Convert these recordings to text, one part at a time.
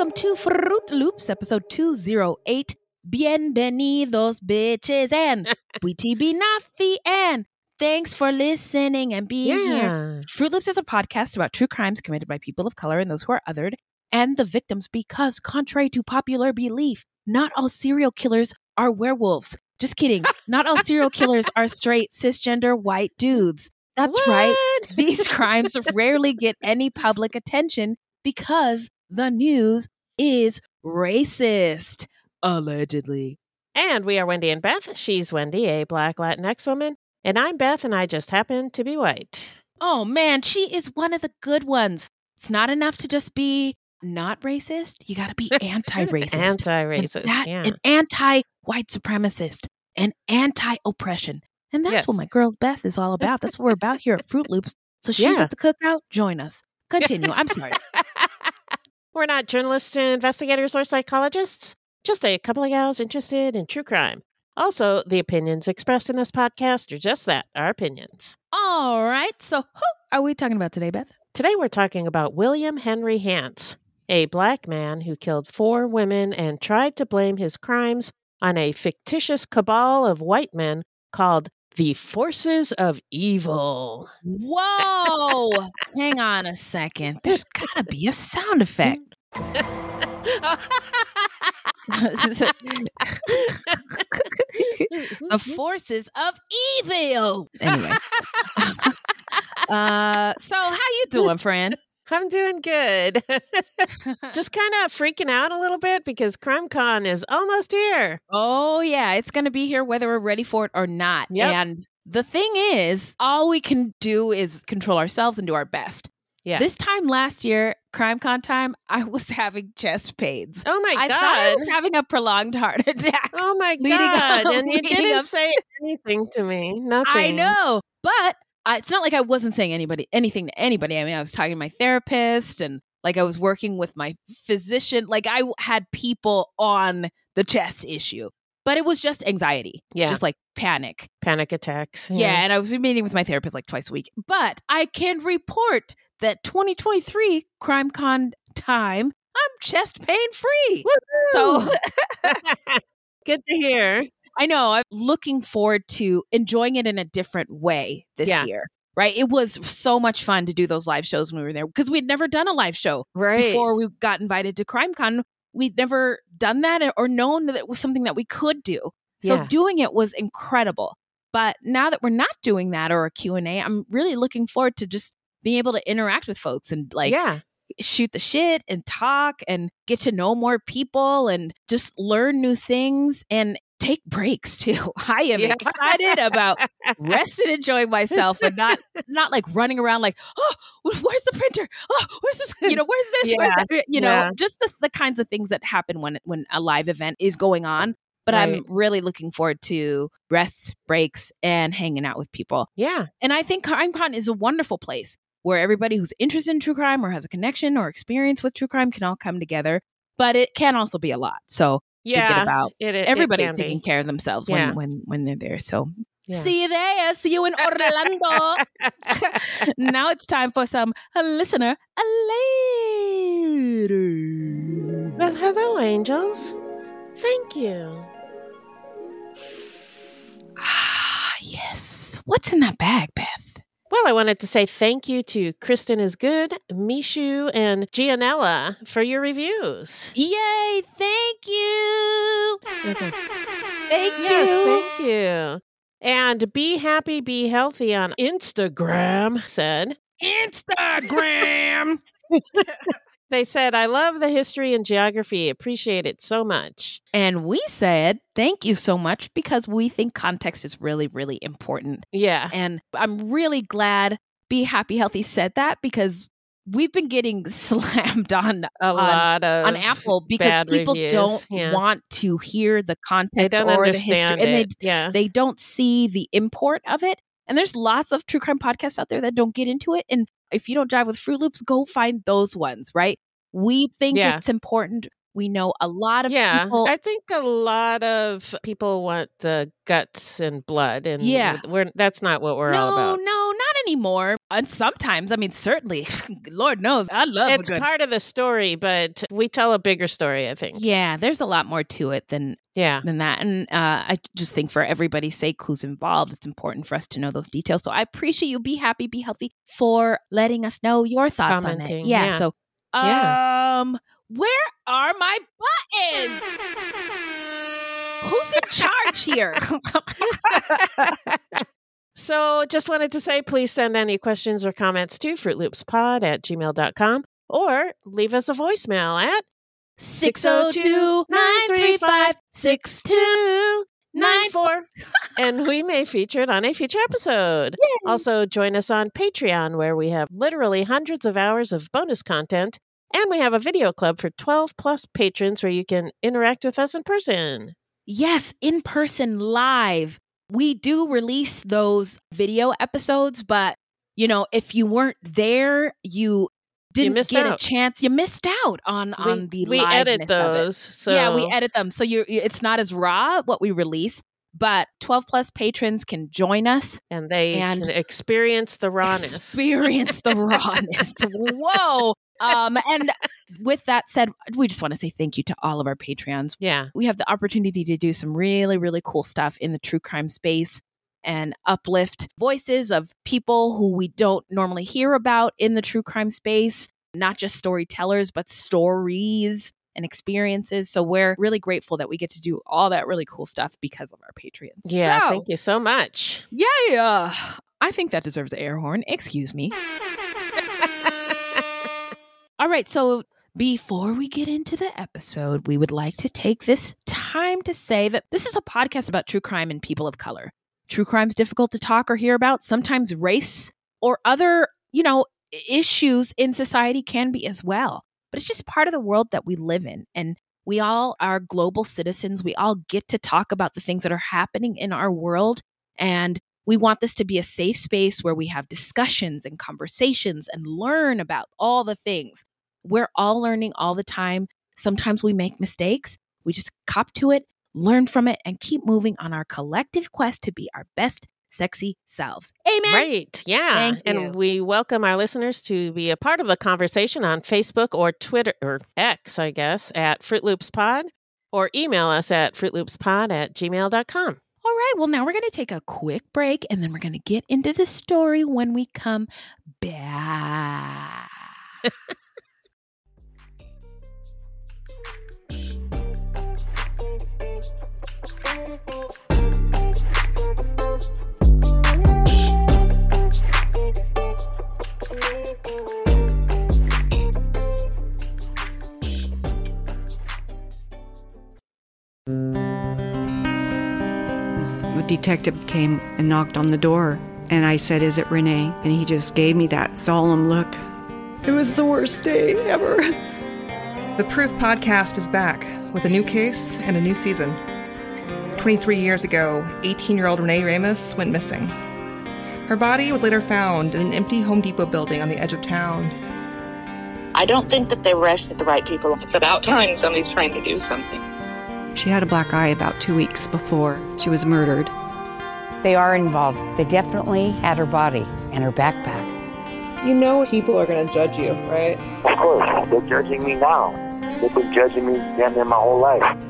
Welcome to Fruit Loops, episode 208. Bienvenidos, bitches, and Nafi, and thanks for listening and being here. Fruit Loops is a podcast about true crimes committed by people of color and those who are othered, and the victims, because contrary to popular belief, not all serial killers are werewolves. Just kidding. Not all serial killers are straight, cisgender, white dudes. That's right. These crimes rarely get any public attention because the news is racist, allegedly. And we are Wendy and Beth. She's Wendy, a black Latinx woman. And I'm Beth, and I just happen to be white. Oh man, she is one of the good ones. It's not enough to just be not racist. You got to be anti-racist. anti racist. that- Yeah. An anti-white supremacist, an anti-oppression. And that's what my girls Beth is all about. That's what we're about here at Fruit Loops. So she's Yeah. at the cookout. Join us. Continue. I'm sorry. We're not journalists, investigators, or psychologists, just a couple of gals interested in true crime. Also, the opinions expressed in this podcast are just that our opinions. All right. So who are we talking about today, Beth? Today, we're talking about William Henry Hance, a black man who killed four women and tried to blame his crimes on a fictitious cabal of white men called the Forces of Evil. Whoa! Hang on a second. There's got to be a sound effect. the forces of evil. Anyway. uh, so how you doing, friend? I'm doing good. Just kind of freaking out a little bit because CrimeCon is almost here. Oh yeah, it's gonna be here whether we're ready for it or not. Yep. And the thing is, all we can do is control ourselves and do our best. Yeah. This time last year, CrimeCon time, I was having chest pains. oh my I thought I was having a prolonged heart attack. Oh my god. up- and you didn't up- say anything to me. Nothing. I know, but I, it's not like I wasn't saying anybody anything to anybody. I mean, I was talking to my therapist and like I was working with my physician. Like I had people on the chest issue, but it was just anxiety, Yeah. just like panic. Panic attacks. Yeah. and I was meeting with my therapist like twice a week. But I can report that 2023 CrimeCon time, I'm chest pain free. So good to hear. I know. I'm looking forward to enjoying it in a different way this Yeah. year. Right. It was so much fun to do those live shows when we were there because we'd never done a live show Right. before we got invited to CrimeCon. We'd never done that or known that it was something that we could do. So Yeah. doing it was incredible. But now that we're not doing that or a Q&A, I'm really looking forward to just being able to interact with folks and like yeah. shoot the shit and talk and get to know more people and just learn new things and take breaks too. I am Yeah. excited about resting and enjoying myself and not not like running around like, oh, where's the printer? Oh, where's this? You know, where's this? Where's that? You know, Yeah. just the, the kinds of things that happen when when a live event is going on. But Right. I'm really looking forward to rests, breaks, and hanging out with people. Yeah. And I think CrimeCon is a wonderful place where everybody who's interested in true crime or has a connection or experience with true crime can all come together. But it can also be a lot. So Yeah. thinking about it, it, everybody it taking be. care of themselves Yeah. when, when when they're there. So Yeah. see you there. See you in Orlando. now it's time for some listener later. Well, hello, angels. Thank you. Ah, yes. What's in that bag, Beth? Well, I wanted to say thank you to Kristen is Good, Mishu, and Gianella for your reviews. Yay! Thank you. Thank you. Yes, thank you. And Be Happy, Be Healthy on Instagram said, Instagram. they said, I love the history and geography. Appreciate it so much. and we said thank you so much because we think context is really, really important. Yeah. And I'm really glad Be Happy Healthy said that because we've been getting slammed on A on, lot of on Apple because people reviews, don't yeah. want to hear the context or the history understand and they yeah. they don't see the import of it. And there's lots of true crime podcasts out there that don't get into it. And if you don't drive with Fruit Loops, go find those ones, right? We think Yeah. it's important. We know a lot of yeah, people. I think a lot of people want the guts and blood, and Yeah. we're that's not what we're no, all about. no, no, not anymore. And sometimes, I mean, certainly, Lord knows, I love It's a good. part of the story, but we tell a bigger story. I think. yeah, there's a lot more to it than Yeah. than that. And uh, I just think for everybody's sake who's involved, it's important for us to know those details. So I appreciate you. Be happy, be healthy for letting us know your thoughts on it. Yeah. yeah. So, Yeah. Where are my buttons? Who's in charge here? so just wanted to say, please send any questions or comments to fruitloopspod at gmail.com or leave us a voicemail at 602 935 6294 and we may feature it on a future episode. Also, join us on Patreon, where we have literally hundreds of hours of bonus content. And we have a video club for 12 plus patrons where you can interact with us in person. Yes, in person live. We do release those video episodes, but you know, if you weren't there, you didn't missed get out. a chance. You missed out on on the we edit liveness of it. those. So yeah, we edit them, so you it's not as raw what we release. But twelve plus patrons can join us, and they and can experience the rawness. experience the rawness. Whoa! Um, and with that said, we just want to say thank you to all of our Patreons yeah. we have the opportunity to do some really, really cool stuff in the true crime space and uplift voices of people who we don't normally hear about in the true crime space, not just storytellers, but stories and experiences. So we're really grateful that we get to do all that really cool stuff because of our Patreons. Yeah. So, Thank you so much. Yeah. I think that deserves an air horn. Excuse me. All right. So before we get into the episode, we would like to take this time to say that this is a podcast about true crime and people of color. True crime's difficult to talk or hear about. Sometimes race or other, you know, issues in society can be as well. But it's just part of the world that we live in. And we all are global citizens. We all get to talk about the things that are happening in our world. And we want this to be a safe space where we have discussions and conversations and learn about all the things. We're all learning all the time. Sometimes we make mistakes. We just cop to it, learn from it, and keep moving on our collective quest to be our best sexy selves. Amen. Right. Yeah. Thank you. and we welcome our listeners to be a part of the conversation on Facebook or Twitter or X, I guess, at Fruit Loops Pod or email us at fruitloopspod at gmail.com. All right. Well, now we're going to take a quick break and then we're going to get into the story when we come back. A detective came and knocked on the door, and I said, Is it Renee? And he just gave me that solemn look. It was the worst day ever. The Proof podcast is back with a new case and a new season. 23 years ago, 18 year old Renee Ramos went missing. Her body was later found in an empty Home Depot building on the edge of town. I don't think that they arrested the right people. It's about time somebody's trying to do something. She had a black eye about two weeks before she was murdered. They are involved. They definitely had her body and her backpack. You know people are going to judge you, right? Of course, they're judging me now. They've been judging me damn near my whole life.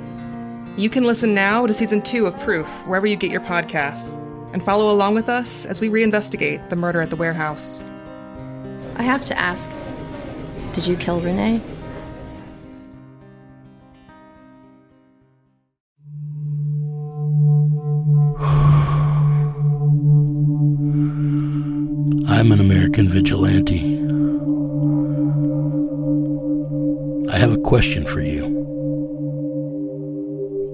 You can listen now to season two of Proof wherever you get your podcasts. and follow along with us as we reinvestigate the murder at the warehouse. I have to ask Did you kill Renee? I'm an American vigilante. I have a question for you.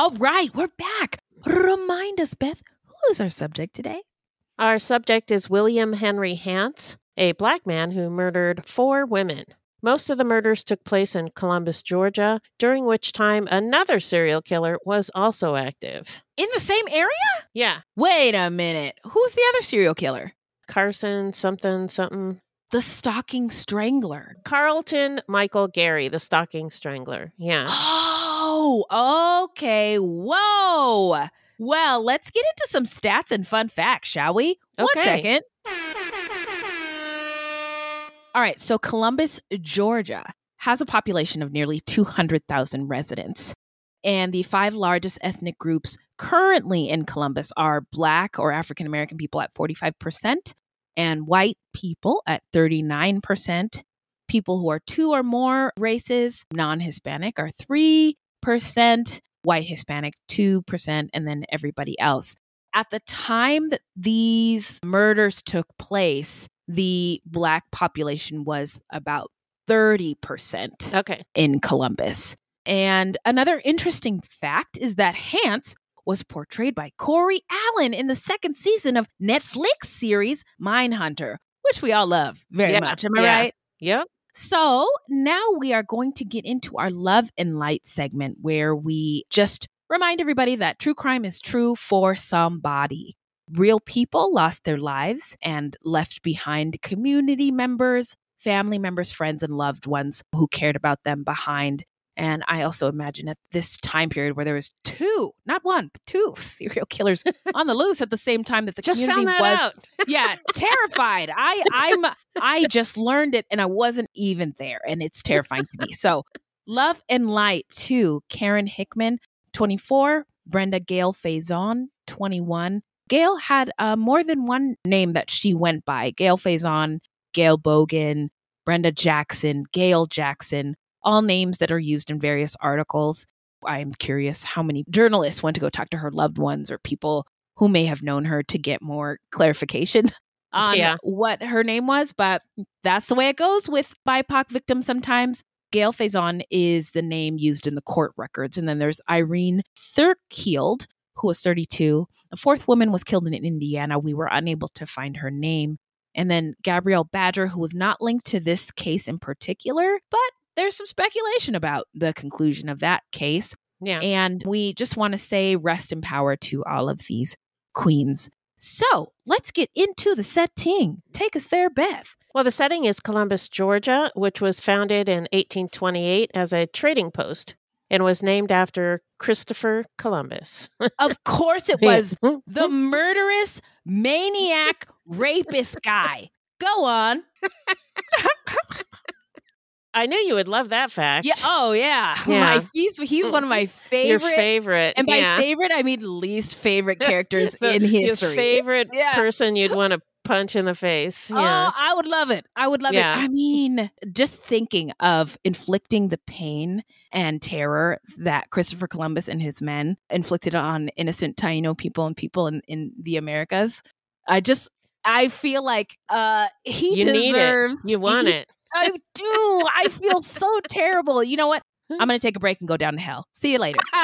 All right, we're back. Remind us, Beth, who is our subject today? Our subject is William Henry Hance, a black man who murdered four women. Most of the murders took place in Columbus, Georgia, during which time another serial killer was also active. In the same area? Yeah, Wait a minute. Who's the other serial killer? Carson, something, something. The stalking strangler. Carlton Michael Gary, the stalking strangler. Yeah. Oh, okay. Whoa. Well, let's get into some stats and fun facts, shall we? One Okay. second. All right. So, Columbus, Georgia has a population of nearly 200,000 residents. And the five largest ethnic groups currently in Columbus are Black or African American people at 45%, and white people at 39%. People who are two or more races, non Hispanic, are 3%, white Hispanic 2%, and then everybody else. At the time that these murders took place, the Black population was about 30% Okay. in Columbus. And another interesting fact is that Hance was portrayed by Corey Allen in the second season of Netflix series Mindhunter, which we all love very Yeah, much. Am I yeah. right? Yep. So now we are going to get into our love and light segment where we just remind everybody that true crime is true for somebody. Real people lost their lives and left behind community members, family members, friends, and loved ones who cared about them behind. And I also imagine at this time period where there was two, not one, but two serial killers on the loose at the same time that the Just community was out. yeah, terrified. I I'm I just learned it and I wasn't even there and it's terrifying to me. So, Love and Light to Karen Hickman, 24, Brenda Gale Faison, 21. Gail had uh, more than one name that she went by. Gail Faison, Gail Bogan, Brenda Jackson, Gail Jackson, all names that are used in various articles. I'm curious how many journalists went to go talk to her loved ones or people who may have known her to get more clarification on Yeah. what her name was, but that's the way it goes with BIPOC victims sometimes. Gail Faison is the name used in the court records. And then there's Irene Thirkield, who was 32. A fourth woman was killed in Indiana. We were unable to find her name. And then Gabrielle Badger, who was not linked to this case in particular, but there's some speculation about the conclusion of that case. Yeah. And we just want to say rest in power to all of these queens. So let's get into the setting. Take us there, Beth. Well, the setting is Columbus, Georgia, which was founded in 1828 as a trading post and was named after Christopher Columbus. Of course, it was the murderous maniac rapist guy. Go on. I knew you would love that fact. Yeah. Oh, yeah. Yeah. My, he's he's one of my Your favorite. favorite. and by yeah. favorite, I mean least favorite characters The- in your history. favorite Yeah. person you'd want to punch in the face. Yeah. Oh, I would love it. I would love it. I mean, just thinking of inflicting the pain and terror that Christopher Columbus and his men inflicted on innocent Taino people and people in, in the Americas. I just I feel like uh he you need deserves it. You want he- it. I do. I feel so terrible. You know what? I'm going to take a break and go down to hell. See you later.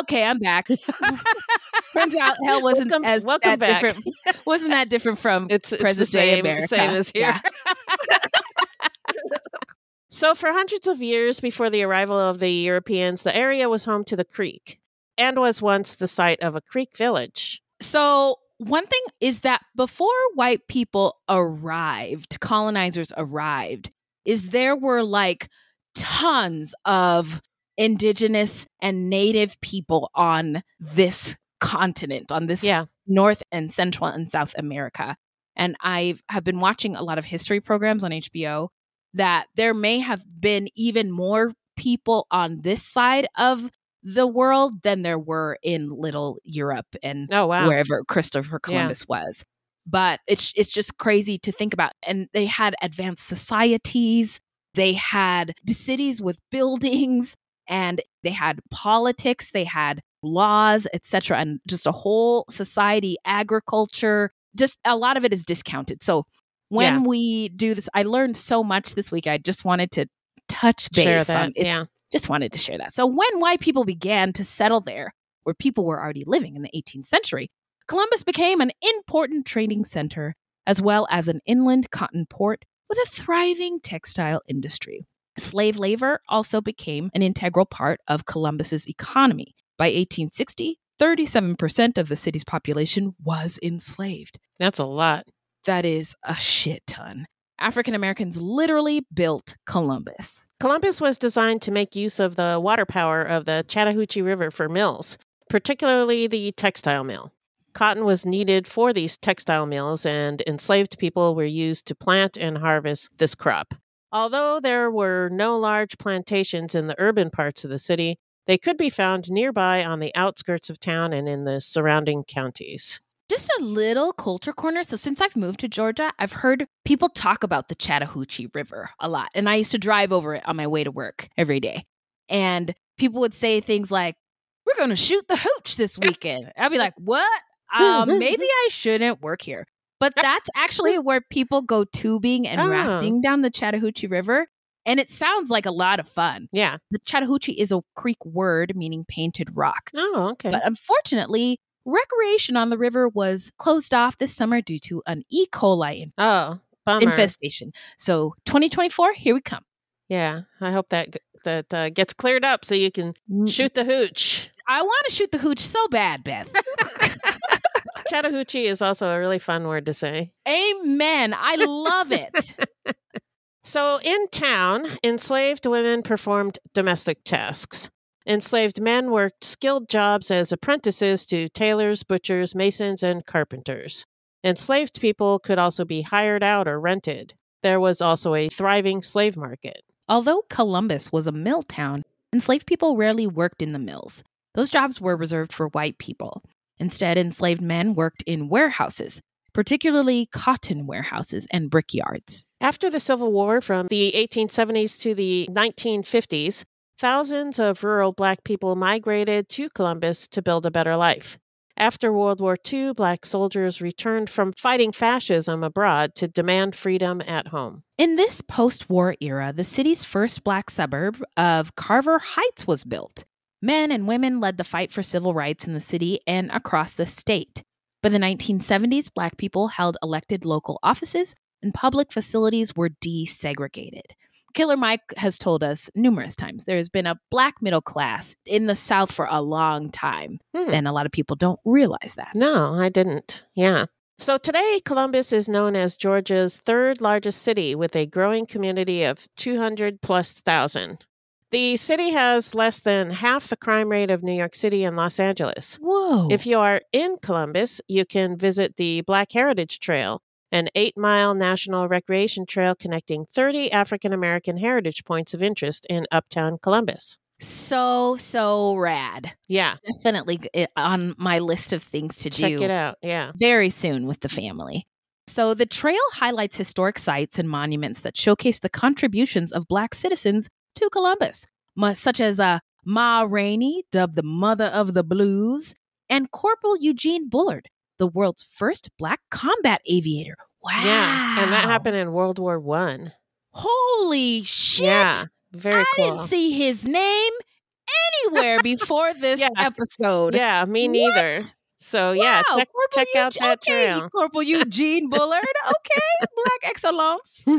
okay, I'm back. Turns out hell wasn't Welcome- as welcome that different. Wasn't that different from It's, it's present the day same, America? same as here. Yeah. So, for hundreds of years before the arrival of the Europeans, the area was home to the Creek and was once the site of a Creek village. So, one thing is that before white people arrived, colonizers arrived, is there were like tons of indigenous and native people on this continent, on this Yeah. North and Central and South America. And I have been watching a lot of history programs on HBO that there may have been even more people on this side of the world than there were in little Europe and Oh, wow. wherever Christopher Columbus was. But it's it's just crazy to think about. And they had advanced societies, they had cities with buildings, and they had politics, they had laws, etc., and just a whole society, agriculture. Just a lot of it is discounted. So when Yeah. we do this, I learned so much this week. I just wanted to touch base Share on that, it's, yeah. Just wanted to share that. So when white people began to settle there, where people were already living in the 18th century, Columbus became an important trading center as well as an inland cotton port with a thriving textile industry. Slave labor also became an integral part of Columbus's economy. By 1860, 37% of the city's population was enslaved. That's a lot. That is a shit ton. African Americans literally built Columbus. Columbus was designed to make use of the water power of the Chattahoochee River for mills, particularly the textile mill. Cotton was needed for these textile mills, and enslaved people were used to plant and harvest this crop. Although there were no large plantations in the urban parts of the city, they could be found nearby on the outskirts of town and in the surrounding counties. Just a little culture corner. So, since I've moved to Georgia, I've heard people talk about the Chattahoochee River a lot. And I used to drive over it on my way to work every day. And people would say things like, We're going to shoot the hooch this weekend. I'd be like, What? Um, maybe I shouldn't work here. But that's actually where people go tubing and Oh. rafting down the Chattahoochee River. And it sounds like a lot of fun. Yeah. The Chattahoochee is a Creek word meaning painted rock. Oh, okay. But unfortunately, recreation on the river was closed off this summer due to an E. coli in- oh, bummer. infestation. So 2024, here we come. Yeah, I hope that that uh, gets cleared up so you can shoot the hooch. I want to shoot the hooch so bad, Beth. Chattahoochee is also a really fun word to say. Amen. I love it. So, in town, enslaved women performed domestic tasks. Enslaved men worked skilled jobs as apprentices to tailors, butchers, masons, and carpenters. Enslaved people could also be hired out or rented. There was also a thriving slave market. Although Columbus was a mill town, enslaved people rarely worked in the mills. Those jobs were reserved for white people. Instead, enslaved men worked in warehouses, particularly cotton warehouses and brickyards. After the Civil War from the 1870s to the 1950s, thousands of rural black people migrated to Columbus to build a better life. After World War II, black soldiers returned from fighting fascism abroad to demand freedom at home. In this post war era, the city's first black suburb of Carver Heights was built. Men and women led the fight for civil rights in the city and across the state. By the 1970s, black people held elected local offices and public facilities were desegregated. Killer Mike has told us numerous times there has been a black middle class in the South for a long time, Hmm. and a lot of people don't realize that. No, I didn't. Yeah. So today, Columbus is known as Georgia's third largest city with a growing community of 200 plus thousand. The city has less than half the crime rate of New York City and Los Angeles. Whoa. If you are in Columbus, you can visit the Black Heritage Trail, an eight mile national recreation trail connecting 30 African American heritage points of interest in uptown Columbus. so, so rad. Yeah, Definitely on my list of things to check do. it out. Yeah. very soon with the family. So, the trail highlights historic sites and monuments that showcase the contributions of Black citizens to Columbus, such as uh, Ma Rainey, dubbed the Mother of the Blues, and Corporal Eugene Bullard, the world's first Black combat aviator. Wow. Yeah. And that happened in World War One. Holy shit. Yeah. Very cool. I cool. didn't see his name anywhere before this Yeah. episode. Yeah, me neither. What? So yeah, Wow, check, check out that okay, trail. Corporal Eugene Bullard. Okay, Black excellence.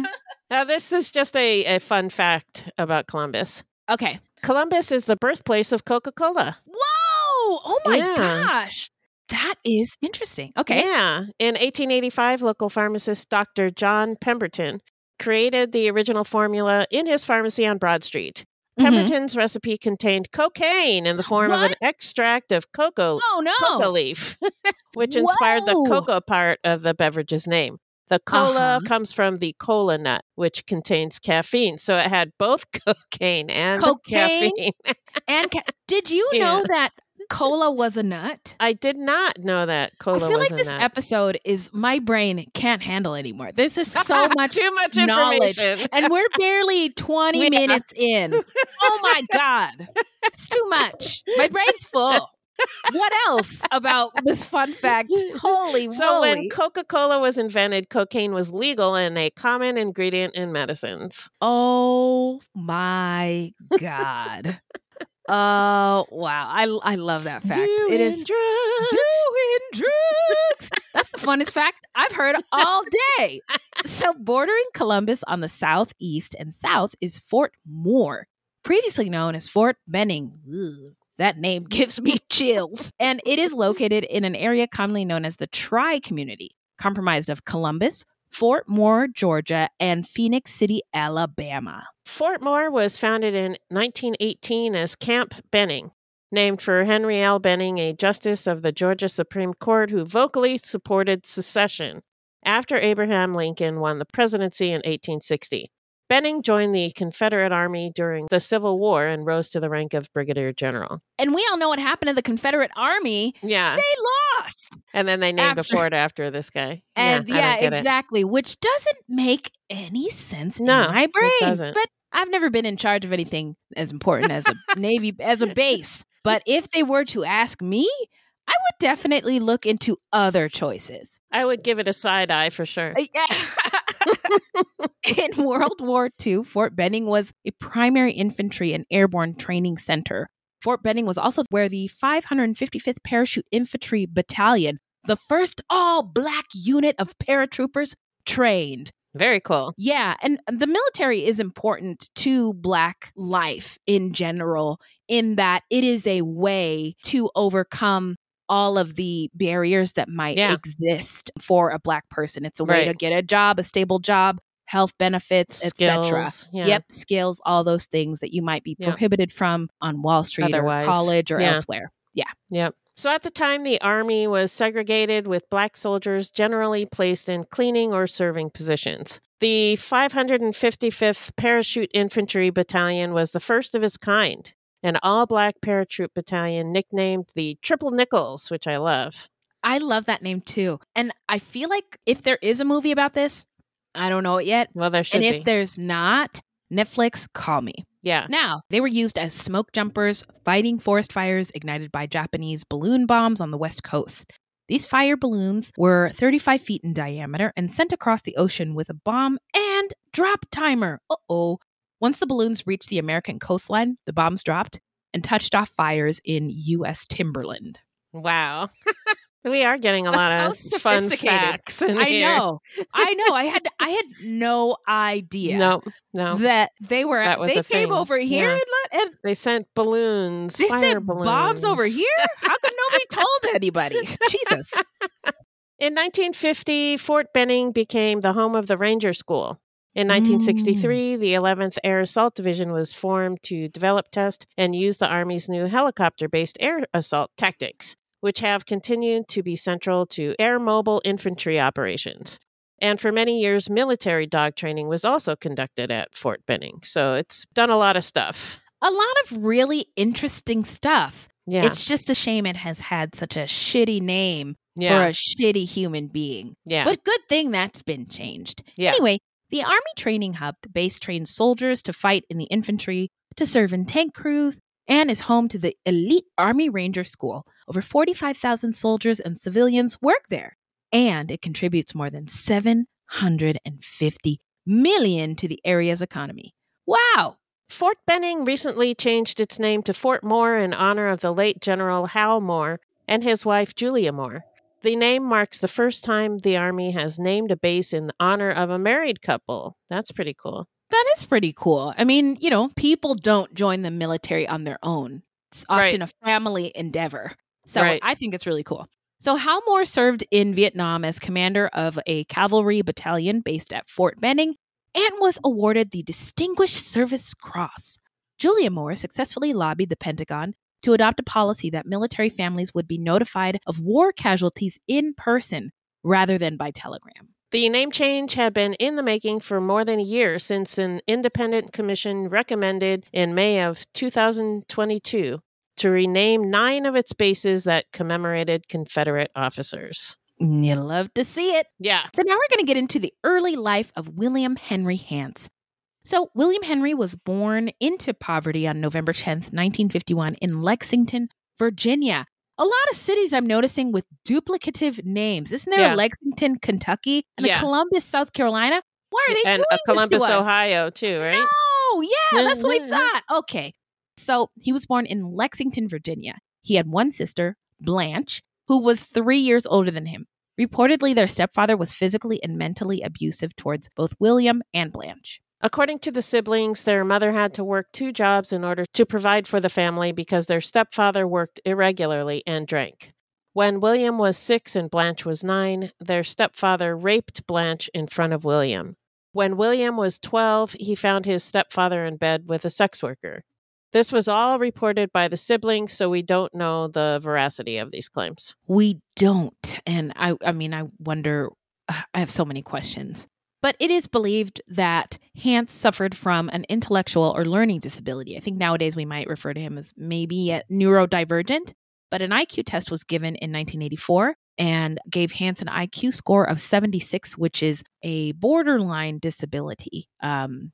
Now, this is just a, a fun fact about Columbus. Okay. Columbus is the birthplace of Coca Cola. Whoa! Oh my Yeah. gosh. That is interesting. Okay. Yeah. In 1885, local pharmacist Dr. John Pemberton created the original formula in his pharmacy on Broad Street. Mhm. Pemberton's recipe contained cocaine in the form of an extract of cocoa, Oh no. coca leaf, which inspired the cocoa part of the beverage's name. The cola Uh-huh. comes from the cola nut, which contains caffeine. So it had both cocaine and Cocaine? caffeine. And ca- did you Yeah. know that cola was a nut? I did not know that cola I feel like this nut. episode is my brain can't handle anymore. There's just so much Too much knowledge. information. and we're barely 20 Yeah. minutes in. Oh my God. It's too much. My brain's full. What else about this fun fact? Holy So moly. when Coca-Cola was invented, cocaine was legal and a common ingredient in medicines. oh my God. Oh, wow. I, I love that fact. it is drugs. doing drugs. That's the funnest fact I've heard all day. So, bordering Columbus on the southeast and south is Fort Moore, previously known as Fort Benning. Ugh, that name gives me chills. And it is located in an area commonly known as the Tri Community, comprised of Columbus, Fort Moore, Georgia, and Phenix City, Alabama. Fort Moore was founded in 1918 as Camp Benning, named for Henry L. Benning, a justice of the Georgia Supreme Court who vocally supported secession after Abraham Lincoln won the presidency in 1860. Benning joined the Confederate Army during the Civil War and rose to the rank of brigadier general. And we all know what happened to the Confederate Army. Yeah, They lost. and then they named After- a fort after this guy. And I yeah, don't it. exactly, which doesn't make any sense No, in my it brain. doesn't. But I've never been in charge of anything as important as a Navy as a base. But if they were to ask me, I would definitely look into other choices. I would give it a side eye for sure. Uh, yeah. in World War II, Fort Benning was a primary infantry and airborne training center. Fort Benning was also where the 555th Parachute Infantry Battalion, the first all black unit of paratroopers, trained. Very cool. Yeah, and the military is important to Black life in general, in that it is a way to overcome all of the barriers that might Yeah. exist for a Black person. It's a way to get a job, a stable job, health benefits, etc. Yeah. Yep, skills, all those things that you might be prohibited from on Wall Street Otherwise, or college or yeah. elsewhere. Yeah. Yep. So at the time, the Army was segregated with black soldiers generally placed in cleaning or serving positions. The 555th Parachute Infantry Battalion was the first of its kind, an all black paratroop battalion nicknamed the Triple Nickels, which I love. I love that name too. And I feel like if there is a movie about this, I don't know it yet. Well, there should and if be. there's not, Netflix, call me. yeah. Now, they were used as smoke jumpers, fighting forest fires ignited by Japanese balloon bombs on the West Coast. These fire balloons were 35 feet in diameter and sent across the ocean with a bomb and drop timer. Uh oh. Once the balloons reached the American coastline, the bombs dropped and touched off fires in U.S. timberland. Wow. we are getting a That's lot so of fun facts. In I here. know. I know. I had I had no idea No, no. that they were That was they came thing. over here Yeah. and, let, and They sent balloons. They sent balloons. bombs over here? How come nobody told anybody? Jesus. In 1950, Fort Benning became the home of the Ranger School. In mm. 1963, the 11th Air Assault Division was formed to develop, test, and use the Army's new helicopter based air assault tactics, which have continued to be central to air mobile infantry operations. And for many years, military dog training was also conducted at Fort Benning. So it's done a lot of stuff. A lot of really interesting stuff. Yeah. It's just a shame it has had such a shitty name yeah. for a shitty human being. yeah. But good thing that's been changed. Yeah. Anyway, the Army Training Hub, the base trains soldiers to fight in the infantry, to serve in tank crews, and is home to the elite Army Ranger School. Over 45,000 soldiers and civilians work there, and it contributes more than 750 million to the area's economy. Wow! Fort Benning recently changed its name to Fort Moore in honor of the late General Hal Moore and his wife Julia Moore. The name marks the first time the Army has named a base in honor of a married couple. That's pretty cool. That is pretty cool. I mean, you know, people don't join the military on their own. It's often Right. a family endeavor. So Right. I think it's really cool. So Hal Moore served in Vietnam as commander of a cavalry battalion based at Fort Benning and was awarded the Distinguished Service Cross. Julia Moore successfully lobbied the Pentagon to adopt a policy that military families would be notified of war casualties in person rather than by telegram. The name change had been in the making for more than a year since an independent commission recommended in May of 2022 to rename nine of its bases that commemorated Confederate officers. You love to see it. Yeah. So now we're going to get into the early life of William Henry Hance. So William Henry was born into poverty on November 10th, 1951 in Lexington, Virginia. A lot of cities I'm noticing with duplicative names. Isn't there Yeah. a Lexington, Kentucky, and Yeah. a Columbus, South Carolina? Why are they and doing uh, Columbus, to us? Ohio, too, right? No, yeah, that's what I thought. Okay. So he was born in Lexington, Virginia. He had one sister, Blanche, who was three years older than him. Reportedly, their stepfather was physically and mentally abusive towards both William and Blanche. According to the siblings, their mother had to work two jobs in order to provide for the family because their stepfather worked irregularly and drank. When William was six and Blanche was nine, their stepfather raped Blanche in front of William. When William was 12, he found his stepfather in bed with a sex worker. This was all reported by the siblings, so we don't know the veracity of these claims. We don't. And I I mean I wonder I have so many questions. But it is believed that Hance suffered from an intellectual or learning disability. I think nowadays we might refer to him as maybe a neurodivergent, but an IQ test was given in 1984 and gave Hance an IQ score of 76, which is a borderline disability. Um,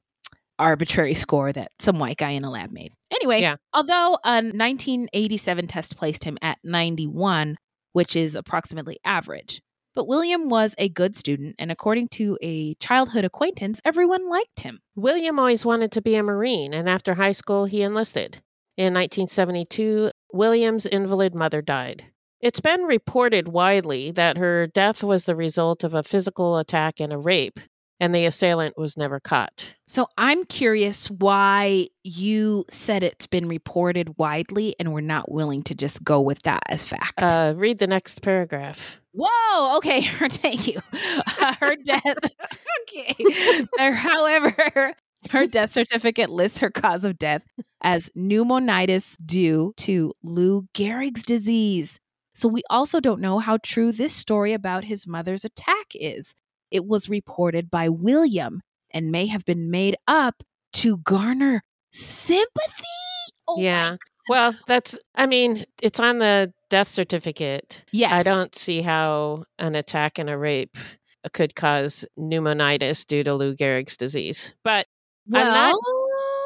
arbitrary score that some white guy in a lab made. Anyway, Yeah. although a 1987 test placed him at 91, which is approximately average. But William was a good student, and according to a childhood acquaintance, everyone liked him. William always wanted to be a Marine, and after high school, he enlisted. In 1972, William's invalid mother died. It's been reported widely that her death was the result of a physical attack and a rape, and the assailant was never caught. So I'm curious why you said it's been reported widely and we're not willing to just go with that as fact. Uh, read the next paragraph. Whoa, okay, thank you. Uh, her death, okay. There- however, her death certificate lists her cause of death as pneumonitis due to Lou Gehrig's disease. So we also don't know how true this story about his mother's attack is. It was reported by William and may have been made up to garner sympathy. Oh yeah. Well, that's, I mean, it's on the death certificate. Yes. I don't see how an attack and a rape could cause pneumonitis due to Lou Gehrig's disease. But I'm not-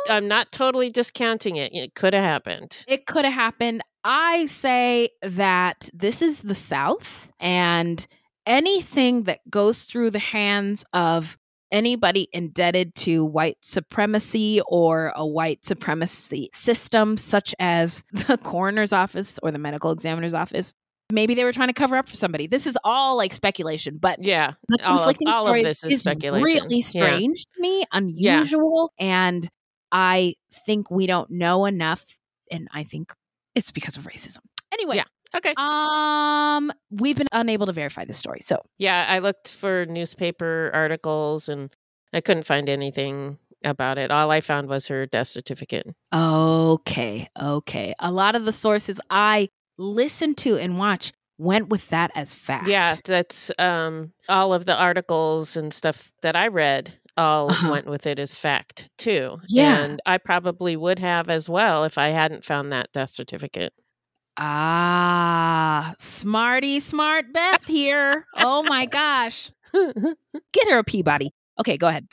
I'm not totally discounting it. It could have happened. It could have happened. I say that this is the South, and anything that goes through the hands of anybody indebted to white supremacy or a white supremacy system, such as the coroner's office or the medical examiner's office. Maybe they were trying to cover up for somebody. This is all like speculation, but Yeah. the all of- conflicting all of this is speculation. really Yeah. strange to me, unusual, and I think we don't know enough, and I think it's because of racism. Anyway, Yeah. Okay. um, we've been unable to verify the story, so Yeah, I looked for newspaper articles and I couldn't find anything about it. All I found was her death certificate. okay, okay. A lot of the sources I listened to and watched went with that as fact. Yeah, that's um all of the articles and stuff that I read all Uh-huh. went with it as fact too. Yeah. And I probably would have as well if I hadn't found that death certificate. Ah, smarty, smart Beth here. Oh my gosh, get her a Peabody. Okay, go ahead.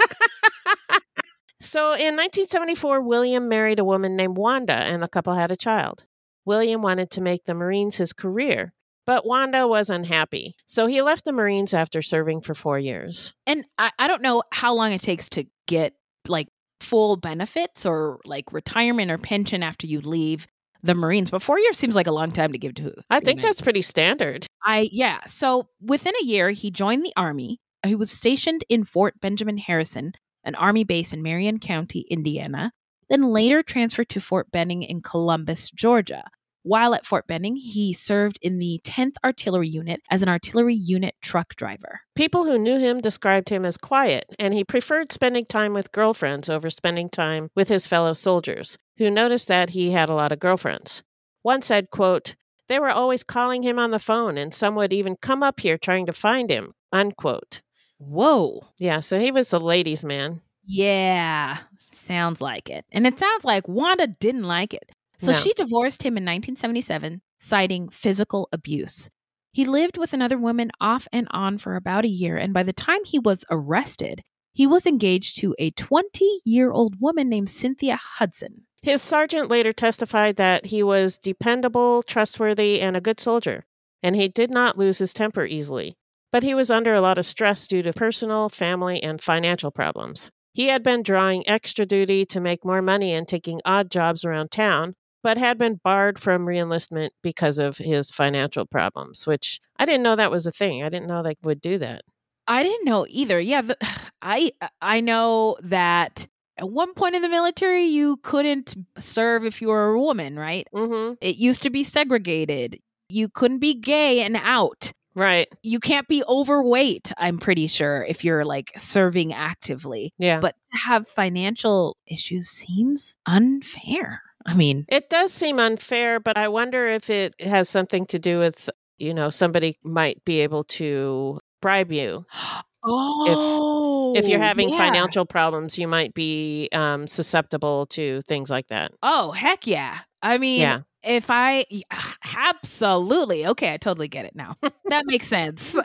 So in 1974, William married a woman named Wanda, and the couple had a child. William wanted to make the Marines his career, but Wanda was unhappy. So he left the Marines after serving for four years. And I, I don't know how long it takes to get like full benefits or like retirement or pension after you leave the Marines. But four years seems like a long time to give to. I think that's pretty standard. I yeah. So within a year, he joined the army. He was stationed in Fort Benjamin Harrison, an army base in Marion County, Indiana. Then later transferred to Fort Benning in Columbus, Georgia. While at Fort Benning, he served in the 10th Artillery Unit as an artillery unit truck driver. People who knew him described him as quiet, and he preferred spending time with girlfriends over spending time with his fellow soldiers, who noticed that he had a lot of girlfriends. One said, quote, they were always calling him on the phone, and some would even come up here trying to find him, unquote. Whoa. Yeah, so he was a ladies' man. Yeah, sounds like it. And it sounds like Wanda didn't like it. So No. she divorced him in 1977, citing physical abuse. He lived with another woman off and on for about a year, and by the time he was arrested, he was engaged to a 20 year old woman named Cynthia Hudson. His sergeant later testified that he was dependable, trustworthy, and a good soldier, and he did not lose his temper easily. But he was under a lot of stress due to personal, family, and financial problems. He had been drawing extra duty to make more money and taking odd jobs around town, but had been barred from reenlistment because of his financial problems, which I didn't know that was a thing. I didn't know they would do that. I didn't know either. Yeah, the, I I know that at one point in the military you couldn't serve if you were a woman, right? Mm-hmm. It used to be segregated. You couldn't be gay and out. Right. You can't be overweight, I'm pretty sure, if you're like serving actively. Yeah. But to have financial issues seems unfair. I mean, It does seem unfair, but I wonder if it has something to do with, you know, somebody might be able to bribe you. oh, if you're having yeah. financial problems, you might be um, susceptible to things like that. Oh, heck yeah. I mean, Yeah. if I absolutely okay, I totally get it now. that makes sense. Uh,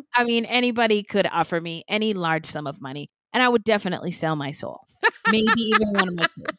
I mean, anybody could offer me any large sum of money, and I would definitely sell my soul. Maybe even one of my kids.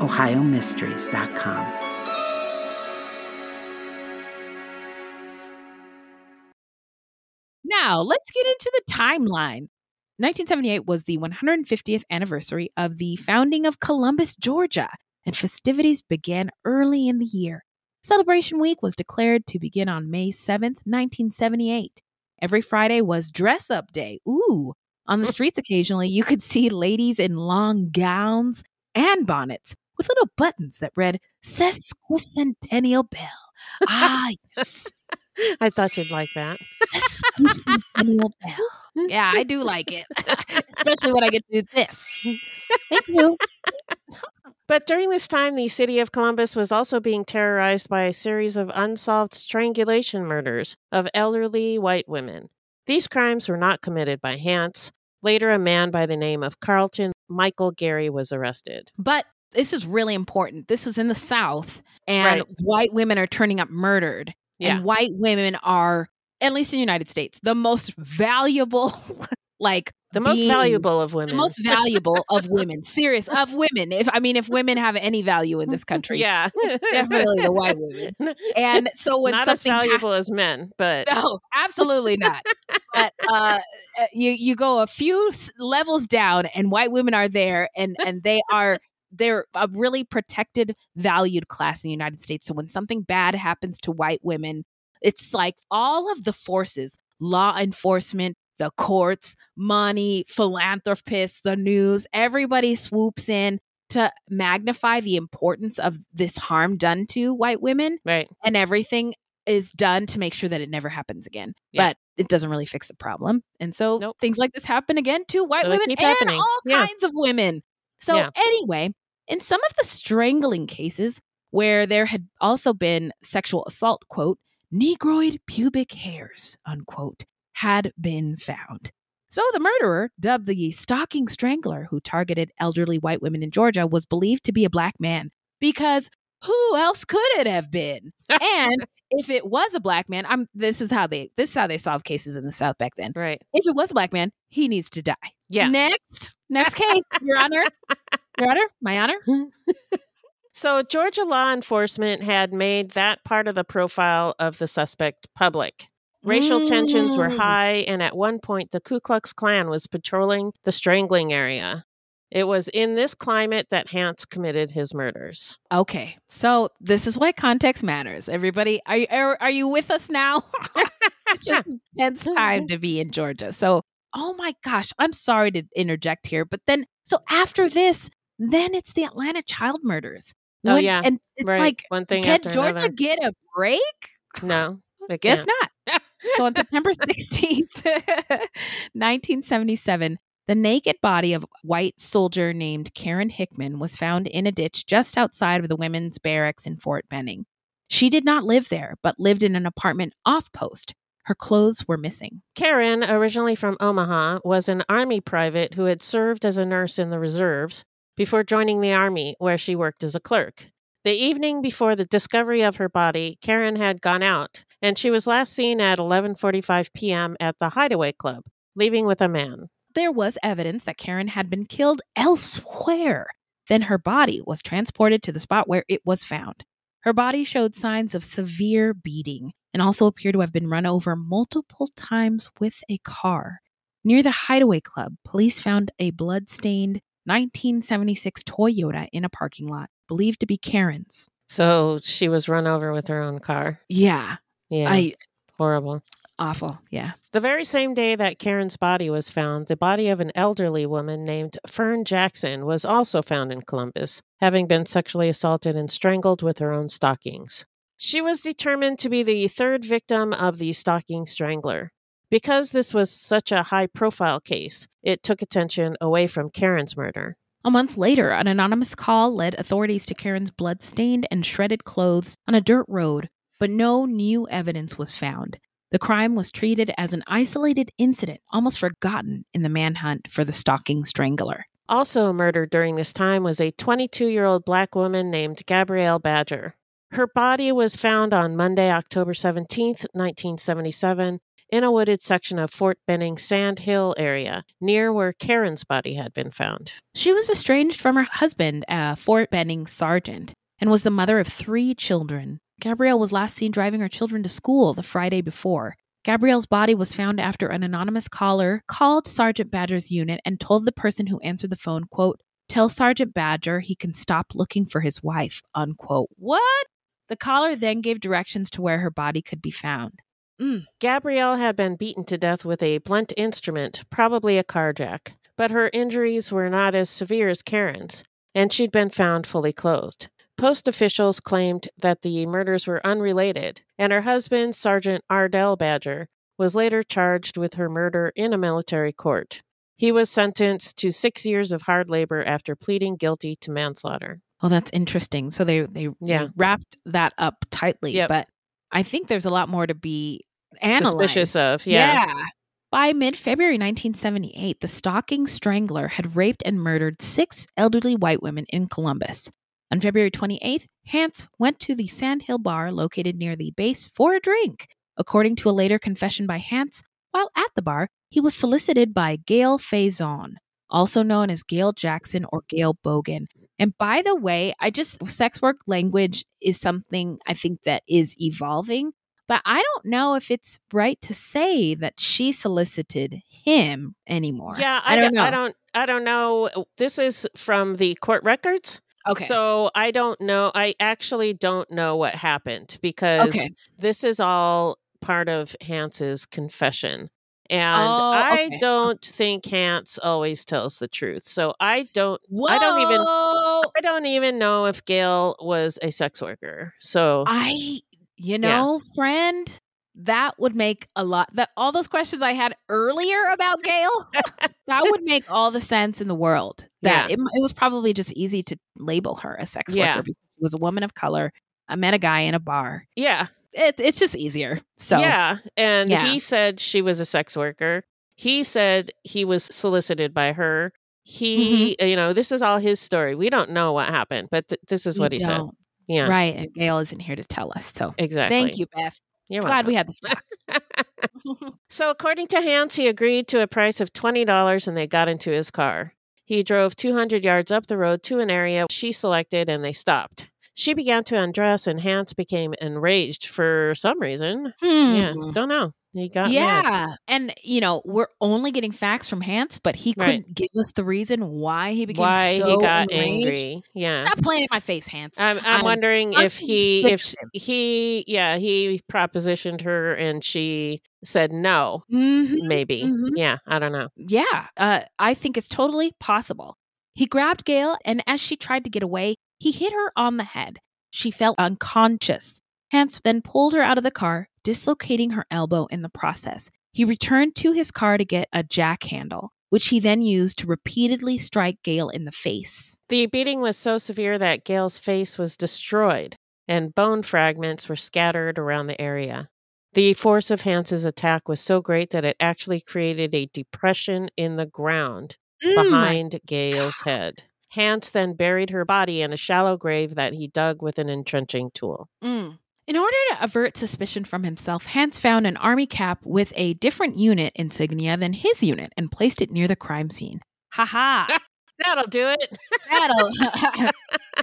OhioMysteries.com. Now, let's get into the timeline. 1978 was the 150th anniversary of the founding of Columbus, Georgia, and festivities began early in the year. Celebration Week was declared to begin on May 7th, 1978. Every Friday was dress up day. Ooh. On the streets, occasionally, you could see ladies in long gowns and bonnets with little buttons that read Sesquicentennial Bell. Ah, yes. I thought you'd like that. Sesquicentennial Bell. Yeah, I do like it, especially when I get to do this. Thank you. But during this time, the city of Columbus was also being terrorized by a series of unsolved strangulation murders of elderly white women. These crimes were not committed by Hance. Later, a man by the name of Carlton Michael Gary was arrested. But this is really important. This is in the South, and Right. white women are turning up murdered. Yeah. And white women are, at least in the United States, the most valuable, like The most beings- valuable of women. The most valuable of women. Serious of women. If I mean, if women have any value in this country, yeah. definitely the white women. And so when not something hap- valuable as men, but no, absolutely not. but uh, you you go a few levels down, and white women are there, and and they are they're a really protected, valued class in the United States. So when something bad happens to white women, it's like all of the forces, law enforcement, the courts, money, philanthropists, the news, everybody swoops in to magnify the importance of this harm done to white women. Right. And everything is done to make sure that it never happens again. Yeah. But it doesn't really fix the problem. And so Nope. things like this happen again to white So women and happening. all Yeah. kinds of women. So Yeah. anyway, in some of the strangling cases where there had also been sexual assault, quote, negroid pubic hairs, unquote, had been found. So the murderer, dubbed the stocking strangler who targeted elderly white women in Georgia, was believed to be a black man because who else could it have been? and if it was a black man, I'm this is how they this is how they solve cases in the South back then. Right. If it was a black man, he needs to die. Yeah. Next, next case, Your Honor, Your Honor, my honor. So, Georgia law enforcement had made that part of the profile of the suspect public. Racial tensions were Mm. high, and at one point, the Ku Klux Klan was patrolling the strangling area. It was in this climate that Hance committed his murders. Okay, so this is why context matters. Everybody, are you are, are you with us now? it's just a tense time to be in Georgia. So, oh my gosh, I'm sorry to interject here, but then so after this, then it's the Atlanta child murders. Oh, When- yeah, and it's right. like, One thing can Georgia another. get a break? No, they Guess not. so on September 16th, 1977, the naked body of a white soldier named Karen Hickman was found in a ditch just outside of the women's barracks in Fort Benning. She did not live there, but lived in an apartment off post. Her clothes were missing. Karen, originally from Omaha, was an Army private who had served as a nurse in the reserves before joining the Army, where she worked as a clerk. The evening before the discovery of her body, Karen had gone out, and she was last seen at 11:45 p.m. at the Hideaway Club, leaving with a man. There was evidence that Karen had been killed elsewhere. Then her body was transported to the spot where it was found. Her body showed signs of severe beating and also appeared to have been run over multiple times with a car. Near the Hideaway Club, police found a blood-stained 1976 Toyota in a parking lot, believed to be Karen's. So she was run over with her own car. Yeah, Yeah, I horrible. awful. Yeah. The very same day that Karen's body was found, the body of an elderly woman named Fern Jackson was also found in Columbus, having been sexually assaulted and strangled with her own stockings. She was determined to be the third victim of the stocking strangler. Because this was such a high profile case, it took attention away from Karen's murder. A month later, an anonymous call led authorities to Karen's blood-stained and shredded clothes on a dirt road, but no new evidence was found. The crime was treated as an isolated incident, almost forgotten in the manhunt for the stocking strangler. Also murdered during this time was a 22 year old black woman named Gabrielle Badger. Her body was found on Monday, October 17th, 1977, in a wooded section of Fort Benning Sand Hill area, near where Karen's body had been found. She was estranged from her husband, a Fort Benning sergeant, and was the mother of three children. Gabrielle was last seen driving her children to school the Friday before. Gabrielle's body was found after an anonymous caller called Sergeant Badger's unit and told the person who answered the phone, quote, Tell Sergeant Badger he can stop looking for his wife, unquote. What? The caller then gave directions to where her body could be found. Mm. Gabrielle had been beaten to death with a blunt instrument, probably a car jack, but her injuries were not as severe as Karen's, and she'd been found fully clothed. Post officials claimed that the murders were unrelated, and her husband, Sergeant Ardell Badger, was later charged with her murder in a military court. He was sentenced to six years of hard labor after pleading guilty to manslaughter. Oh, that's interesting. So they they, Yeah. they wrapped that up tightly, Yep. but I think there's a lot more to be analyzed. Suspicious of, yeah. By mid February 1978, the stocking strangler had raped and murdered six elderly white women in Columbus. On February 28th, Hance went to the Sandhill Bar located near the base for a drink. According to a later confession by Hance, while at the bar, he was solicited by Gail Faison, also known as Gail Jackson or Gail Bogan. And by the way, I just sex work language is something I think that is evolving. But I don't know if it's right to say that she solicited him anymore. Yeah, I, don't know. I don't. I don't know. This is from the court records. Okay. So I don't know. I actually don't know what happened because Okay. this is all part of Hance's confession. And Oh, I okay. don't think Hance always tells the truth. So I don't I don't even Whoa! I don't even know if Gail was a sex worker. So I, you know, friend, that would make a lot. That all those questions I had earlier about Gail, that would make all the sense in the world. That Yeah. it, it was probably just easy to label her a sex Yeah. worker because she was a woman of color. I met a guy in a bar. yeah. It, it's just easier. So yeah. And Yeah. he said she was a sex worker. He said he was solicited by her. He, Mm-hmm. you know, this is all his story. We don't know what happened, but th- this is we what he said. don't. Yeah. Right. And Gail isn't here to tell us. So Exactly. thank you, Beth. You're Glad welcome. we had this talk. So, according to Hance, he agreed to a price of $20 and they got into his car. He drove 200 yards up the road to an area she selected and they stopped. She began to undress and Hance became enraged for some reason. Yeah, Hmm. don't know. He got mad. Yeah. And, you know, we're only getting facts from Hance, but he couldn't give us the reason why he became Why so he got enraged. angry. Yeah. Stop playing in my face, Hance. I'm, I'm I'm wondering if he if he yeah he propositioned her and she said no Mhm, maybe mhm. yeah I don't know Yeah, uh, I think it's totally possible. He grabbed Gail, and as she tried to get away, he hit her on the head. She fell unconscious. Hance then pulled her out of the car, dislocating her elbow in the process. He returned to his car to get a jack handle, which he then used to repeatedly strike Gail in the face. The beating was so severe that Gail's face was destroyed and bone fragments were scattered around the area. The force of Hance's attack was so great that it actually created a depression in the ground Mm, behind Gail's head. Hance then buried her body in a shallow grave that he dug with an entrenching tool. Mm. In order to avert suspicion from himself, Hance found an army cap with a different unit insignia than his unit and placed it near the crime scene. Ha ha! That'll do it. That'll.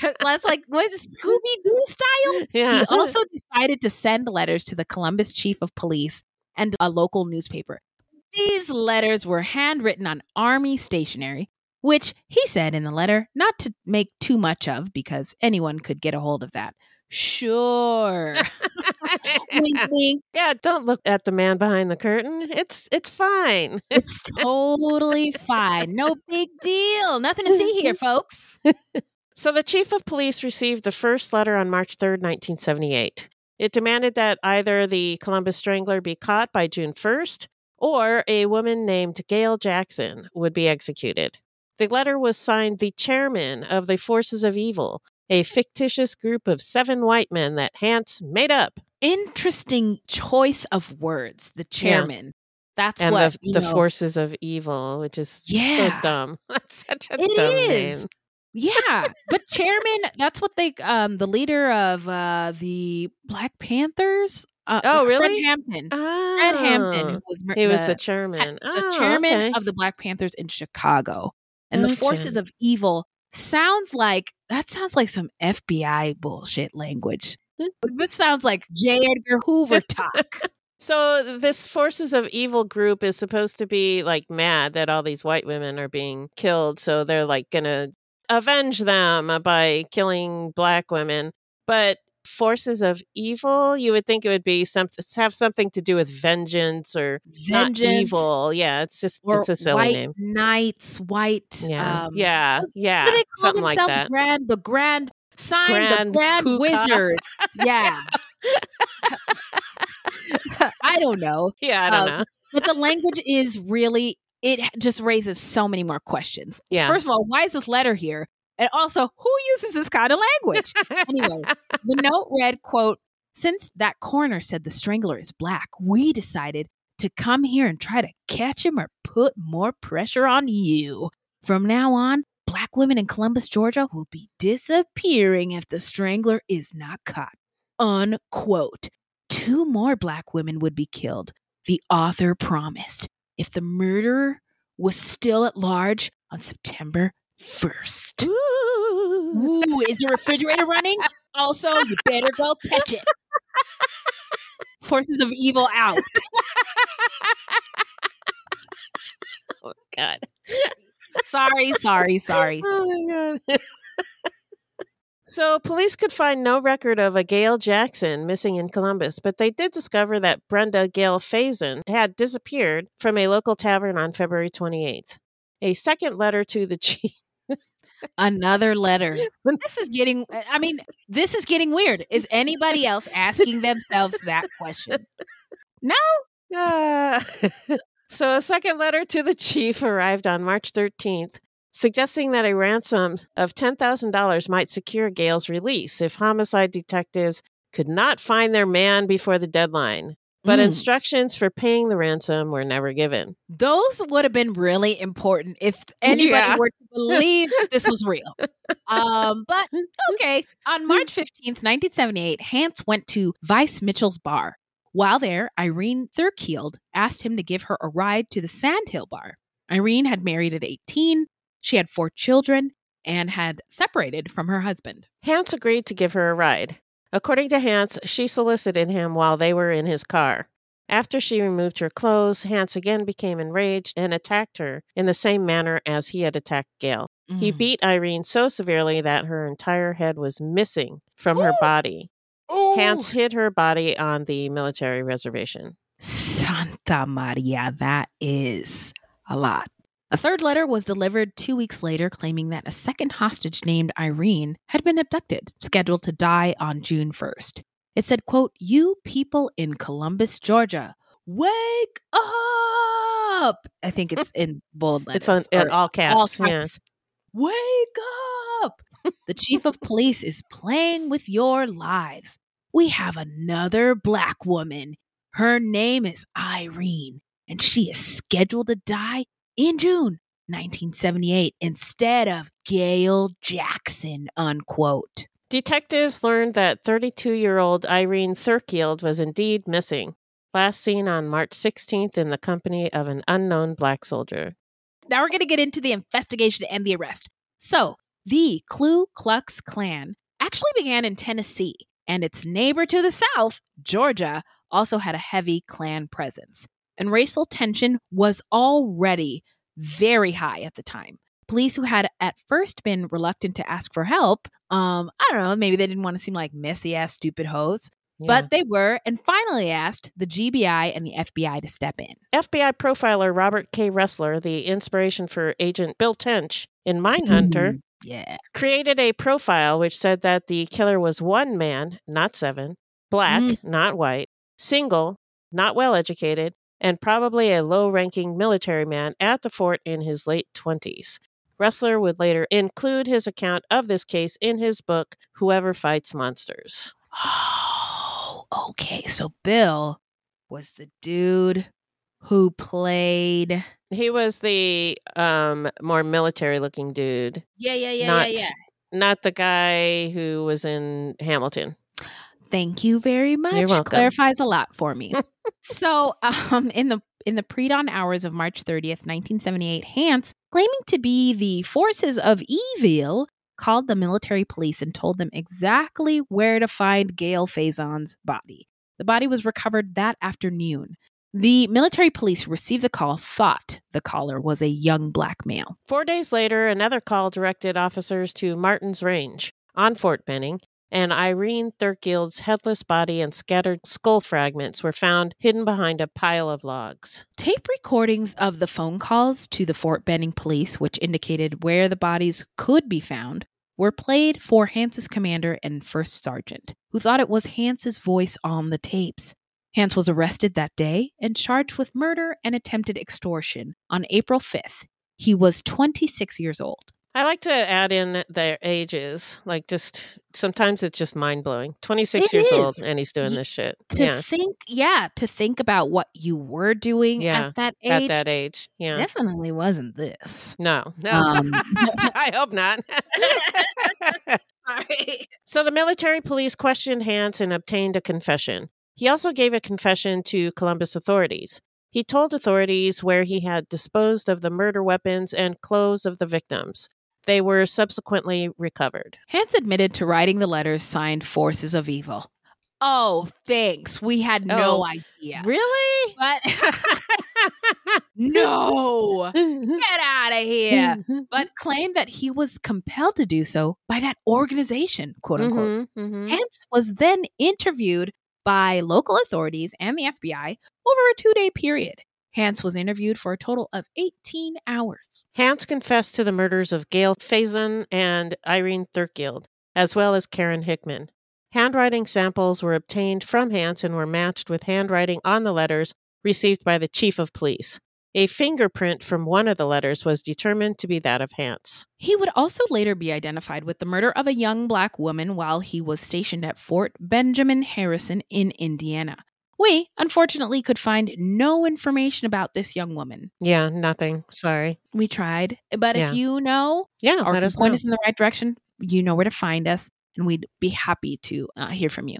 That's like what Scooby Doo style. Yeah. He also decided to send letters to the Columbus chief of police and a local newspaper. These letters were handwritten on army stationery, which he said in the letter not to make too much of because anyone could get a hold of that. Sure. wink, wink. Yeah, don't look at the man behind the curtain. It's it's fine. It's totally fine. No big deal. Nothing to see here, folks. So the chief of police received the first letter on March 3rd, 1978. It demanded that either the Columbus Strangler be caught by June 1st or a woman named Gail Jackson would be executed. The letter was signed the chairman of the Forces of Evil, a fictitious group of seven white men that Hance made up. Interesting choice of words. The chairman. That's and what the, the know, Forces of Evil, which is so Yeah. dumb. That's such a It dumb is. name. Yeah, but chairman, that's what they um the leader of uh the Black Panthers. Uh, Oh, Fred really? Hampton. Fred Hampton, who Oh, was He was the chairman. the Oh, chairman okay. of the Black Panthers in Chicago. And the forces of evil sounds like that sounds like some FBI bullshit language. this sounds like J. Edgar Hoover talk. So this forces of evil group is supposed to be like mad that all these white women are being killed, so they're like gonna avenge them by killing black women. But forces of evil, you would think it would be something have something to do with vengeance or not Vengeance. evil. Yeah, it's just it's a silly white name. knights, white Yeah, um, yeah, yeah, What do they call something like themselves? that. Grand, the grand sign, Grand the grand Pookah. wizard. Yeah. I don't know. Yeah, I don't Um, know. But the language is really, it just raises so many more questions. Yeah. First of all, why is this letter here? And also, who uses this kind of language? anyway, the note read, quote, since that coroner said the strangler is black, we decided to come here and try to catch him or put more pressure on you. From now on, black women in Columbus, Georgia will be disappearing if the strangler is not caught. Unquote. Two more black women would be killed. The author promised if the murderer was still at large on September 1st. Ooh. Ooh, is the refrigerator running? Also, you better go catch it. forces of evil out. oh God. sorry, sorry, sorry. Oh my God. so police could find no record of a Gail Jackson missing in Columbus, but they did discover that Brenda Gail Faison had disappeared from a local tavern on February 28th. A second letter to the chief. Another letter. This is getting, I mean, this is getting weird. Is anybody else asking themselves that question? No? Ah. so, a second letter to the chief arrived on March 13th, suggesting that a ransom of $10,000 might secure Gail's release if homicide detectives could not find their man before the deadline. But Mm. instructions for paying the ransom were never given. Those would have been really important if anybody Yeah. were to believe this was real. Um, but okay. On March 15th, 1978, Hance went to Vice Mitchell's bar. While there, Irene Thirkield asked him to give her a ride to the Sandhill bar. Irene had married at 18, she had four children, and had separated from her husband. Hance agreed to give her a ride. According to Hance, she solicited him while they were in his car. After she removed her clothes, Hance again became enraged and attacked her in the same manner as he had attacked Gail. He Mm. beat Irene so severely that her entire head was missing from her body. Hance hid her body on the military reservation. Santa Maria, that is a lot. A third letter was delivered two weeks later, claiming that a second hostage named Irene had been abducted, scheduled to die on June 1st. It said, quote, You people in Columbus, Georgia, wake up! I think it's in bold letters. It's on in all caps. all yeah. caps. Wake up! the chief of police is playing with your lives. We have another black woman. Her name is Irene, and she is scheduled to die in June 1978 instead of Gail Jackson, unquote. Detectives learned that 32 year old Irene Thirkield was indeed missing, last seen on March 16th in the company of an unknown black soldier. Now we're going to get into the investigation and the arrest. So, the Ku Klux Klan actually began in Tennessee, and its neighbor to the south, Georgia, also had a heavy Klan presence. And racial tension was already very high at the time. Police who had at first been reluctant to ask for help, um, I don't know, maybe they didn't want to seem like messy ass stupid hoes, Yeah. but they were, and finally asked the GBI and the FBI to step in. FBI profiler Robert K. Ressler, the inspiration for Agent Bill Tench in Mindhunter, Mhm. Yeah. created a profile which said that the killer was one man, not seven, black, Mm. not white, single, not well educated, and probably a low ranking military man at the fort in his late 20s. Ressler would later include his account of this case in his book, Whoever Fights Monsters. Oh, okay. So Bill was the dude who played. He was the um, more military looking dude, Yeah, yeah, yeah, not, yeah, yeah. not the guy who was in Hamilton. Thank you very much. welcome. Clarifies a lot for me. so, um, in the in the pre-dawn hours of March 30th, 1978, Hance, claiming to be the forces of evil, called the military police and told them exactly where to find Gail Faison's body. The body was recovered that afternoon. The military police received the call thought the caller was a young black male. Four days later, another call directed officers to Martin's Range on Fort Benning, and Irene Thirkield's headless body and scattered skull fragments were found hidden behind a pile of logs. Tape recordings of the phone calls to the Fort Benning police, which indicated where the bodies could be found, were played for Hance's commander and first sergeant, who thought it was Hance's voice on the tapes. Hance was arrested that day and charged with murder and attempted extortion on April 5th. He was 26 years old. I like to add in their ages. Like, just sometimes it's just mind blowing. 26 It years old and he's doing this shit. To yeah. think, yeah, to think about what you were doing Yeah, at that age At that age. Yeah. definitely wasn't this. No, no. Um, I hope not. Sorry. So the military police questioned Hance and obtained a confession. He also gave a confession to Columbus authorities. He told authorities where he had disposed of the murder weapons and clothes of the victims. They were subsequently recovered. Hance admitted to writing the letters signed Forces of Evil. Oh, thanks. We had no Oh, idea. Really? But no, get out of here. But claimed that he was compelled to do so by that organization, quote unquote. Mhm, mhm. Hance was then interviewed by local authorities and the FBI over a two day period. Hance was interviewed for a total of 18 hours. Hance confessed to the murders of Gail Faison and Irene Thirkield, as well as Karen Hickman. Handwriting samples were obtained from Hance and were matched with handwriting on the letters received by the chief of police. A fingerprint from one of the letters was determined to be that of Hance. He would also later be identified with the murder of a young black woman while he was stationed at Fort Benjamin Harrison in Indiana. We, unfortunately, could find no information about this young woman. Yeah, nothing. Sorry. We tried, but Yeah. if you know Yeah, or let us point know. us in the right direction, you know where to find us, and we'd be happy to uh, hear from you.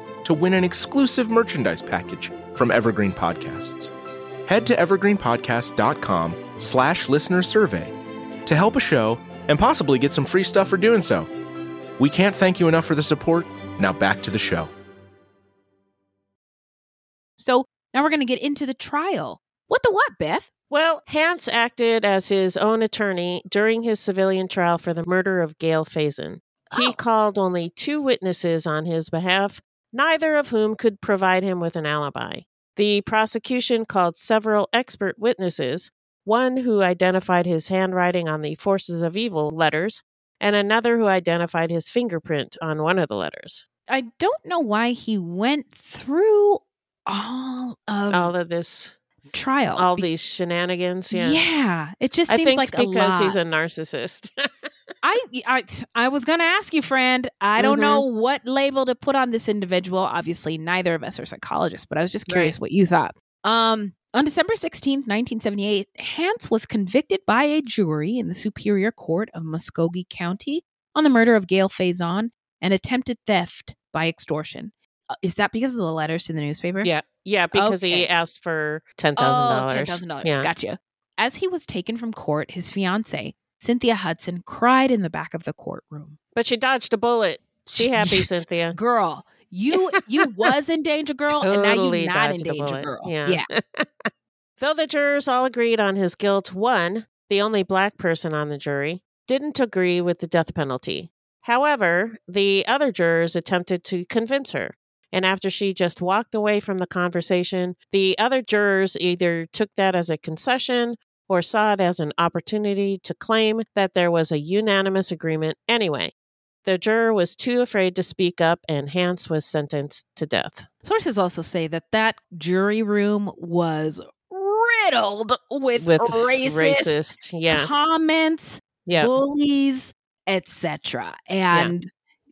to win an exclusive merchandise package from Evergreen Podcasts. Head to evergreenpodcast.com slash listener survey to help a show and possibly get some free stuff for doing so. We can't thank you enough for the support. Now back to the show. So now we're going to get into the trial. What the what, Beth? Well, Hance acted as his own attorney during his civilian trial for the murder of Gail Faison. He Oh. called only two witnesses on his behalf, neither of whom could provide him with an alibi. The prosecution called several expert witnesses, one who identified his handwriting on the Forces of Evil letters, and another who identified his fingerprint on one of the letters. I don't know why he went through all of All of this, trial. all Be- these shenanigans. Yeah. yeah. it just I seems like a because he's a narcissist. I, I I was going to ask you, friend. I don't Mhm. know what label to put on this individual. Obviously, neither of us are psychologists, but I was just curious Right. what you thought. Um, on December 16th, 1978, Hance was convicted by a jury in the Superior Court of Muscogee County on the murder of Gail Faison and attempted theft by extortion. Uh, Is that because of the letters to the newspaper? Yeah, yeah, because Okay. he asked for ten thousand Oh, dollars. ten thousand dollars. Yeah. Gotcha. As he was taken from court, his fiancee, Cynthia Hudson, cried in the back of the courtroom. But she dodged a bullet. Be happy, Cynthia. Girl, you you was in danger, girl, and now you're not in danger, girl. Yeah. yeah. Though the jurors all agreed on his guilt, one, the only black person on the jury, didn't agree with the death penalty. However, the other jurors attempted to convince her. And after she just walked away from the conversation, the other jurors either took that as a concession or saw it as an opportunity to claim that there was a unanimous agreement anyway. The juror was too afraid to speak up, and Hance was sentenced to death. Sources also say that that jury room was riddled with, With racist, racist, yeah, comments, yeah. bullies, etc. And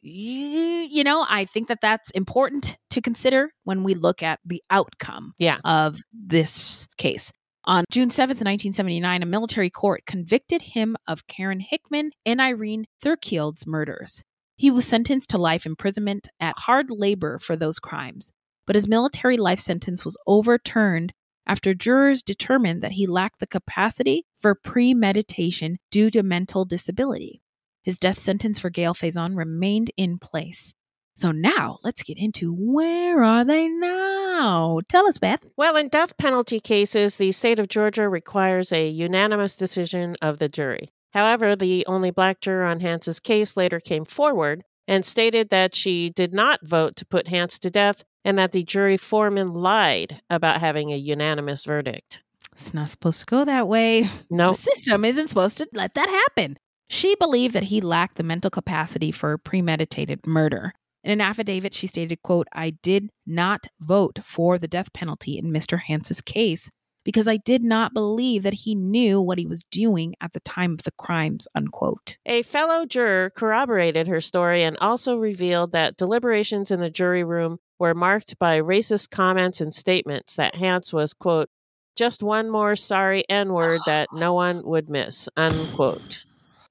y- you know, I think that that's important to consider when we look at the outcome Yeah. of this case. On June 7th, 1979, a military court convicted him of Karen Hickman and Irene Thirkield's murders. He was sentenced to life imprisonment at hard labor for those crimes, but his military life sentence was overturned after jurors determined that he lacked the capacity for premeditation due to mental disability. His death sentence for Gail Faison remained in place. So now let's get into where are they now? Tell us, Beth. Well, in death penalty cases, the state of Georgia requires a unanimous decision of the jury. However, the only black juror on Hance's case later came forward and stated that she did not vote to put Hance to death and that the jury foreman lied about having a unanimous verdict. It's not supposed to go that way. No, The system isn't supposed to let that happen. She believed that he lacked the mental capacity for premeditated murder. In an affidavit, she stated, quote, I did not vote for the death penalty in Mr. Hance's case because I did not believe that he knew what he was doing at the time of the crimes, unquote. A fellow juror corroborated her story and also revealed that deliberations in the jury room were marked by racist comments and statements that Hance was, quote, just one more sorry N word that no one would miss, unquote.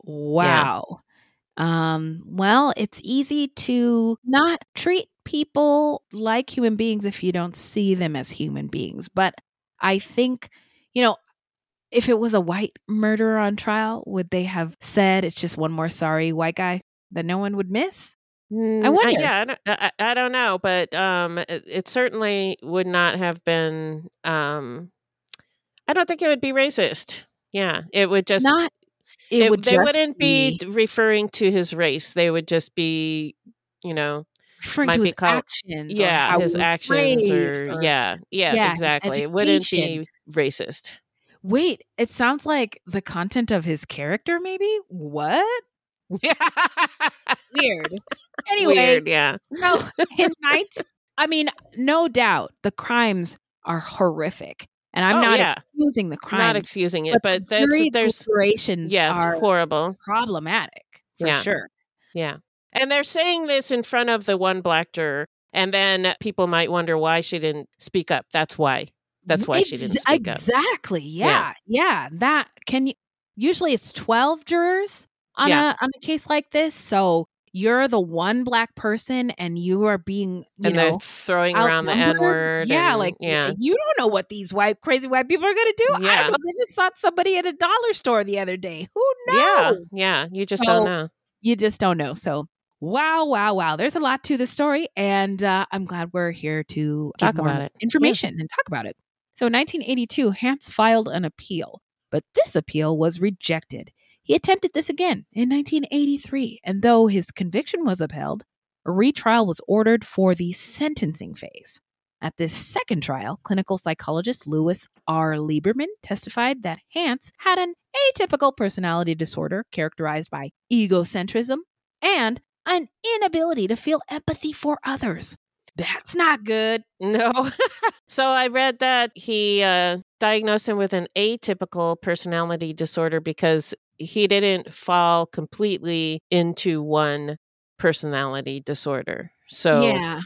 Wow. Um, well, it's easy to not treat people like human beings if you don't see them as human beings. But I think, you know, if it was a white murderer on trial, would they have said it's just one more sorry white guy that no one would miss? I Mm, uh, wonder. yeah, I don't, I, I don't know, but um, it, it certainly would not have been. Um, I don't think it would be racist. Yeah, it would just Not. It, would they just wouldn't be, be referring to his race. They would just be, you know, referring might to be his called- actions. yeah, his actions or, or- yeah, yeah, Yeah, exactly. It wouldn't be racist. Wait, it sounds like the content of his character, maybe? What? Weird. Anyway, Weird, yeah. no, in night, I mean, no doubt the crimes are horrific. And I'm Oh, not yeah. excusing the crime. Not excusing it, but but, the there's deliberations yeah, are horrible. problematic for Yeah. sure. Yeah. And they're saying this in front of the one black juror. And then people might wonder why she didn't speak up. That's why. That's why she didn't speak up. Exactly. Yeah. Yeah. Yeah. That can you usually it's 12 jurors on Yeah. a on a case like this. So you're the one black person and you are being, you and know, they're throwing around the. N word. Yeah, and- like yeah. you don't know what these white crazy white people are gonna do. I Yeah. They just saw somebody at a dollar store the other day. Who knows? Yeah. You just So, don't know. You just don't know. So wow, wow, wow. There's a lot to the story, and uh, I'm glad we're here to Talk about it. Yeah. information and talk about it. So in 1982, Hance filed an appeal, but this appeal was rejected. He attempted this again in 1983, and though his conviction was upheld, a retrial was ordered for the sentencing phase. At this second trial, clinical psychologist Lewis R. Lieberman testified that Hance had an atypical personality disorder characterized by egocentrism and an inability to feel empathy for others. That's not good. No. so I read that he uh, diagnosed him with an atypical personality disorder because he didn't fall completely into one personality disorder. So, yeah.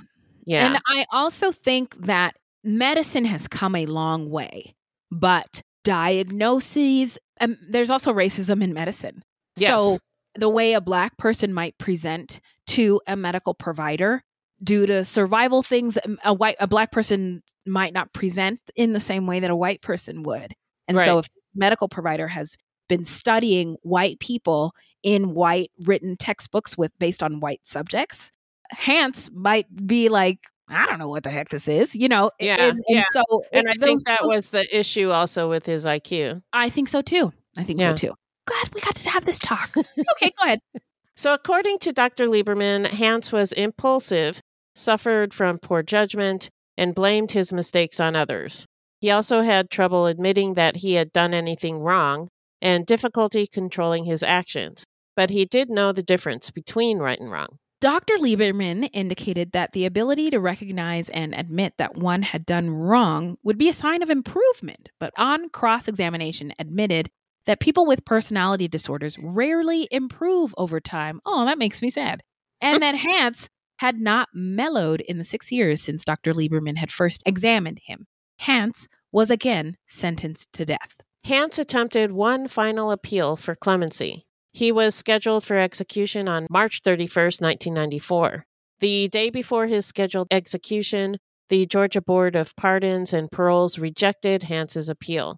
yeah. And I also think that medicine has come a long way, but diagnoses, um, there's also racism in medicine. So the way a black person might present to a medical provider due to survival things um, a white a black person might not present in the same way that a white person would. And so if medical provider has been studying white people in white written textbooks with based on white subjects, Hance might be like, I don't know what the heck this is, you know. Yeah, and, and yeah. so and I think that those- was the issue also with his IQ. I think so too. I think so too. Glad we got to have this talk. okay, go ahead. So, according to Dr. Lieberman, Hance was impulsive, suffered from poor judgment, and blamed his mistakes on others. He also had trouble admitting that he had done anything wrong and difficulty controlling his actions. But he did know the difference between right and wrong. Dr. Lieberman indicated that the ability to recognize and admit that one had done wrong would be a sign of improvement, but on cross examination admitted that people with personality disorders rarely improve over time. Oh, that makes me sad. And that Hance had not mellowed in the six years since Dr. Lieberman had first examined him. Hance was again sentenced to death. Hance attempted one final appeal for clemency. He was scheduled for execution on March 31, 1994. The day before his scheduled execution, the Georgia Board of Pardons and Paroles rejected Hance's appeal.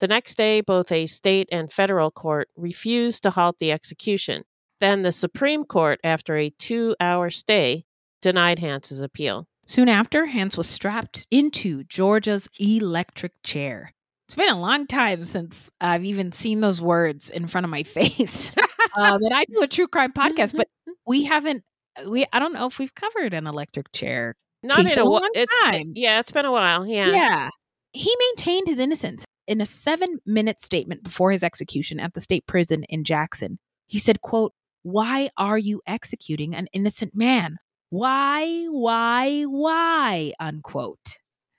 The next day, both a state and federal court refused to halt the execution. Then the Supreme Court, after a two hour stay, denied Hance's appeal. Soon after, Hance was strapped into Georgia's electric chair. It's been a long time since I've even seen those words in front of my face. um, and I do a true crime podcast, but we haven't. We I don't know if we've covered an electric chair. Not in a, a long it's time. yeah, it's been a while. Yeah. Yeah. He maintained his innocence in a seven minute statement before his execution at the state prison in Jackson. He said, quote, why are you executing an innocent man? Why, why, why? Unquote.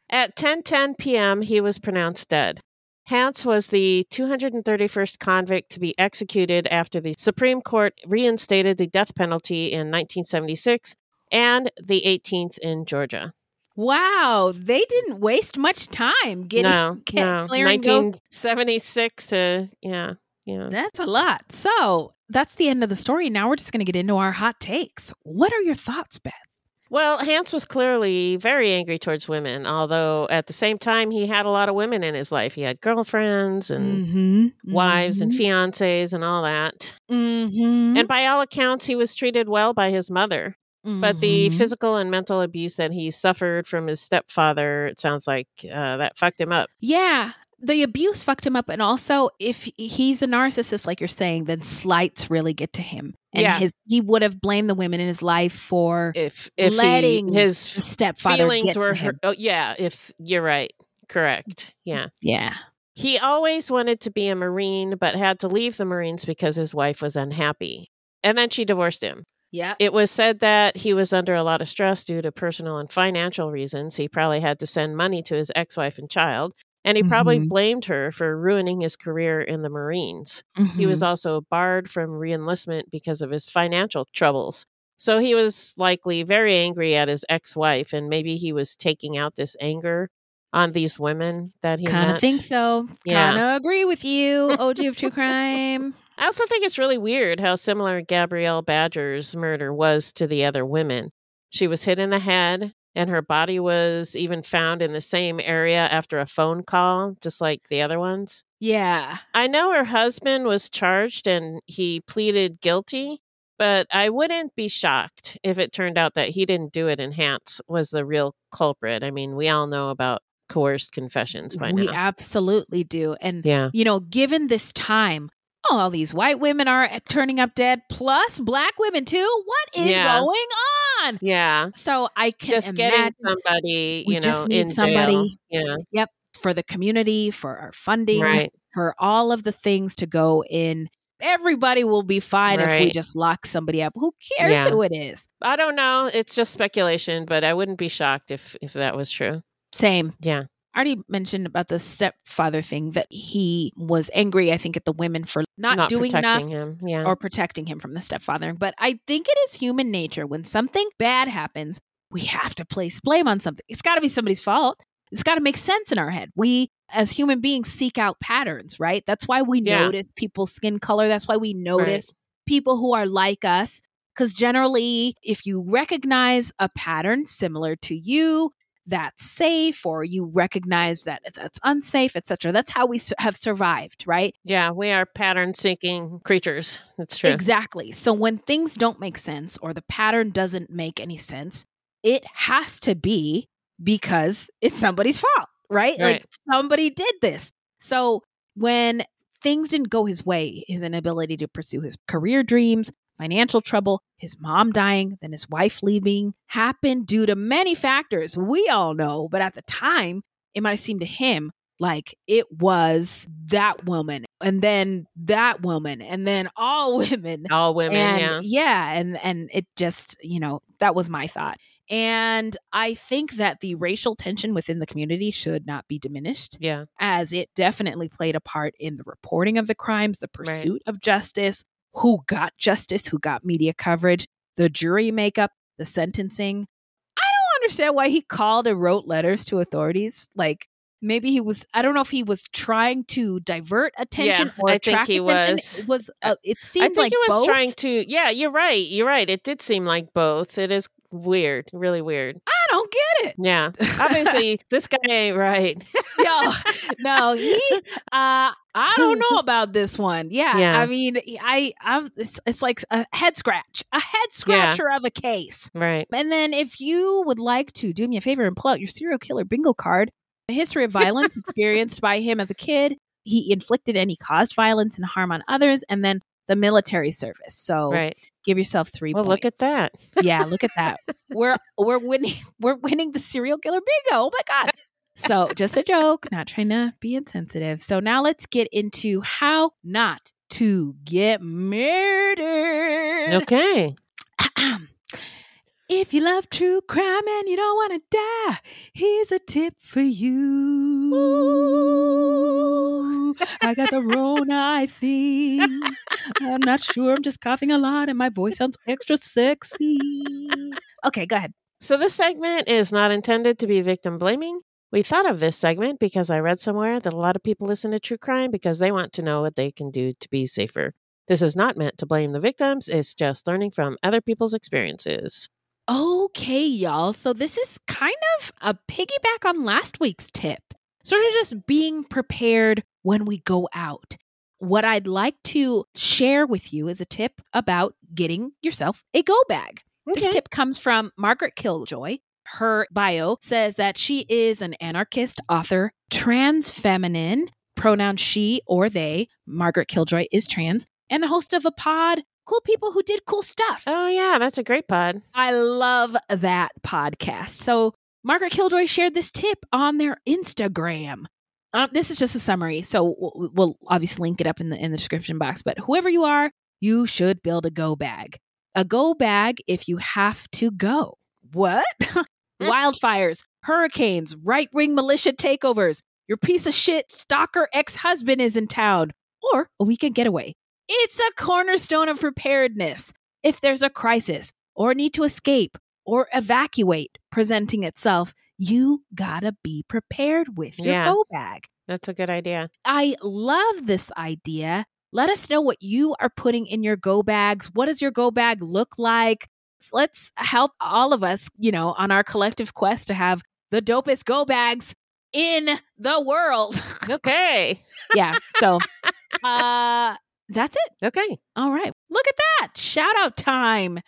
At 10:10 p.m., he was pronounced dead. Hance was the 231st convict to be executed after the Supreme Court reinstated the death penalty in 1976 and the 18th in Georgia. Wow, they didn't waste much time getting no, get, no. clearing 1976 to yeah, yeah. That's a lot. So that's the end of the story. Now we're just going to get into our hot takes. What are your thoughts, Beth? Well, Hance was clearly very angry towards women, although at the same time, he had a lot of women in his life. He had girlfriends and Mm-hmm. wives and fiancées and all that. Mm-hmm. And by all accounts, he was treated well by his mother. But the Mhm. physical and mental abuse that he suffered from his stepfather, it sounds like uh, that fucked him up. Yeah, the abuse fucked him up. And also, if he's a narcissist, like you're saying, then slights really get to him. And Yeah. his he would have blamed the women in his life for If if he- letting his stepfather feelings were hurt, oh, yeah. If you're right, correct, yeah. Yeah. He always wanted to be a Marine, but had to leave the Marines because his wife was unhappy. And then she divorced him. Yeah. It was said that he was under a lot of stress due to personal and financial reasons. He probably had to send money to his ex wife and child. And he probably Mhm. blamed her for ruining his career in the Marines. He was Mhm. also barred from reenlistment because of his financial troubles. So he was likely very angry at his ex wife, and maybe he was taking out this anger on these women that he Kind of think so. Yeah. Kind of agree with you, OG of True Crime. I also think it's really weird how similar Gabrielle Badger's murder was to the other women. She was hit in the head, and her body was even found in the same area after a phone call, just like the other ones. Yeah. I know her husband was charged and he pleaded guilty, but I wouldn't be shocked if it turned out that he didn't do it and Hance was the real culprit. I mean, we all know about coerced confessions by we now. We absolutely do. And, Yeah. you know, given this time, oh, all these white women are eh, turning up dead, plus black women too. What is Yeah. going on? Yeah. So I can Just getting somebody, you know, just need in jail. somebody. Yeah. Yep. For the community, for our funding, Right. for all of the things to go in. Everybody will be fine if we just lock somebody up. Who cares Yeah. who it is? I don't know. It's just speculation, but I wouldn't be shocked if if that was true. Same. Yeah. I already mentioned about the stepfather thing that he was angry, I think, at the women for not, Not doing enough him, yeah. or protecting him from the stepfather. But I think it is human nature when something bad happens, we have to place blame on something. It's got to be somebody's fault. It's got to make sense in our head. We, as human beings, seek out patterns, right? That's why we Yeah. notice people's skin color. That's why we notice people who are like us. Because generally, if you recognize a pattern similar to you, that's safe, or you recognize that that's unsafe, etc. That's how we have survived, right? Yeah, we are pattern seeking creatures. That's true. Exactly. So when things don't make sense or the pattern doesn't make any sense, it has to be because it's somebody's fault, right? Right. Like somebody did this. So when things didn't go his way, his inability to pursue his career dreams, financial trouble, his mom dying, then his wife leaving happened due to many factors we all know. But at the time, it might have seemed to him like it was that woman and then that woman and then all women All women, and yeah. and and it just you know that was my thought and i think that the racial tension within the community should not be diminished Yeah. as it definitely played a part in the reporting of the crimes the pursuit of justice who got justice who got media coverage the jury makeup the sentencing i don't understand why he called and wrote letters to authorities like maybe he was i don't know if he was trying to divert attention Yeah, or I think attract he attention was. it was uh, it seemed I think like he was both. trying to. Yeah, you're right. You're right. It did seem like both. It is weird, really weird. I don't get it. Yeah, obviously this guy ain't right. Yo, no, he. Uh, I don't know about this one. Yeah, Yeah. I mean, I, I'm. It's, it's like a head scratch, a head scratcher of a case. Right. And then, if you would like to do me a favor and pull out your serial killer bingo card, a history of violence experienced by him as a kid, he inflicted and he caused violence and harm on others, and then the military service. So, Right. give yourself three. Well, look at that. yeah, look at that. We're we're winning we're winning the serial killer bingo. Oh my god. So just a joke, not trying to be insensitive. So now let's get into how not to get murdered. Okay. If you love true crime and you don't want to die, here's a tip for you. I got the Rona, I think. I'm not sure. I'm just coughing a lot and my voice sounds extra sexy. Okay, go ahead. So this segment is not intended to be victim blaming. We thought of this segment because I read somewhere that a lot of people listen to true crime because they want to know what they can do to be safer. This is not meant to blame the victims, it's just learning from other people's experiences. Okay, y'all. So this is kind of a piggyback on last week's tip. Sort of just being prepared when we go out. What I'd like to share with you is a tip about getting yourself a go bag. This tip comes from Margaret Killjoy. Her bio says that she is an anarchist, author, trans feminine, pronouns she or they. Margaret Killjoy is trans, and the host of a pod, Cool People Who Did Cool Stuff. Oh, yeah, that's a great pod. I love that podcast. So, Margaret Killjoy shared this tip on their Instagram. Um, this is just a summary, so we'll, we'll obviously link it up in the in the description box. But whoever you are, you should build a go bag. A go bag if you have to go. What? Wildfires, hurricanes, right wing militia takeovers. Your piece of shit stalker ex husband is in town, or a weekend getaway. It's a cornerstone of preparedness. If there's a crisis or need to escape or evacuate presenting itself, you gotta be prepared with your Yeah. go bag. That's a good idea. I love this idea. Let us know what you are putting in your go bags. What does your go bag look like? Let's help all of us, you know, on our collective quest to have the dopest go bags in the world. Okay. yeah. So, uh, that's it. Okay. All right. Look at that. Shout out time.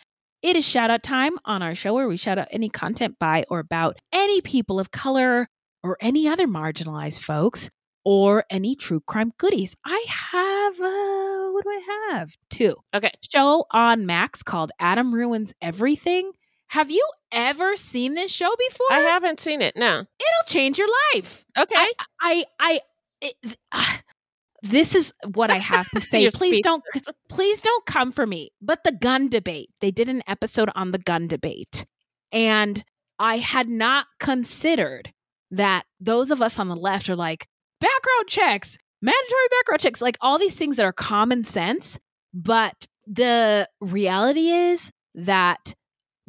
It is shout out time on our show where we shout out any content by or about any people of color or any other marginalized folks or any true crime goodies. I have, uh, what do I have? Two. Okay. Show on Max called Adam Ruins Everything. Have you ever seen this show before? I haven't seen it. No. It'll change your life. Okay. I, I, I it, ah, this is what I have to say. Please don't, please don't come for me. But the gun debate, they did an episode on the gun debate, and I had not considered that those of us on the left are like background checks, mandatory background checks, like all these things that are common sense. But the reality is that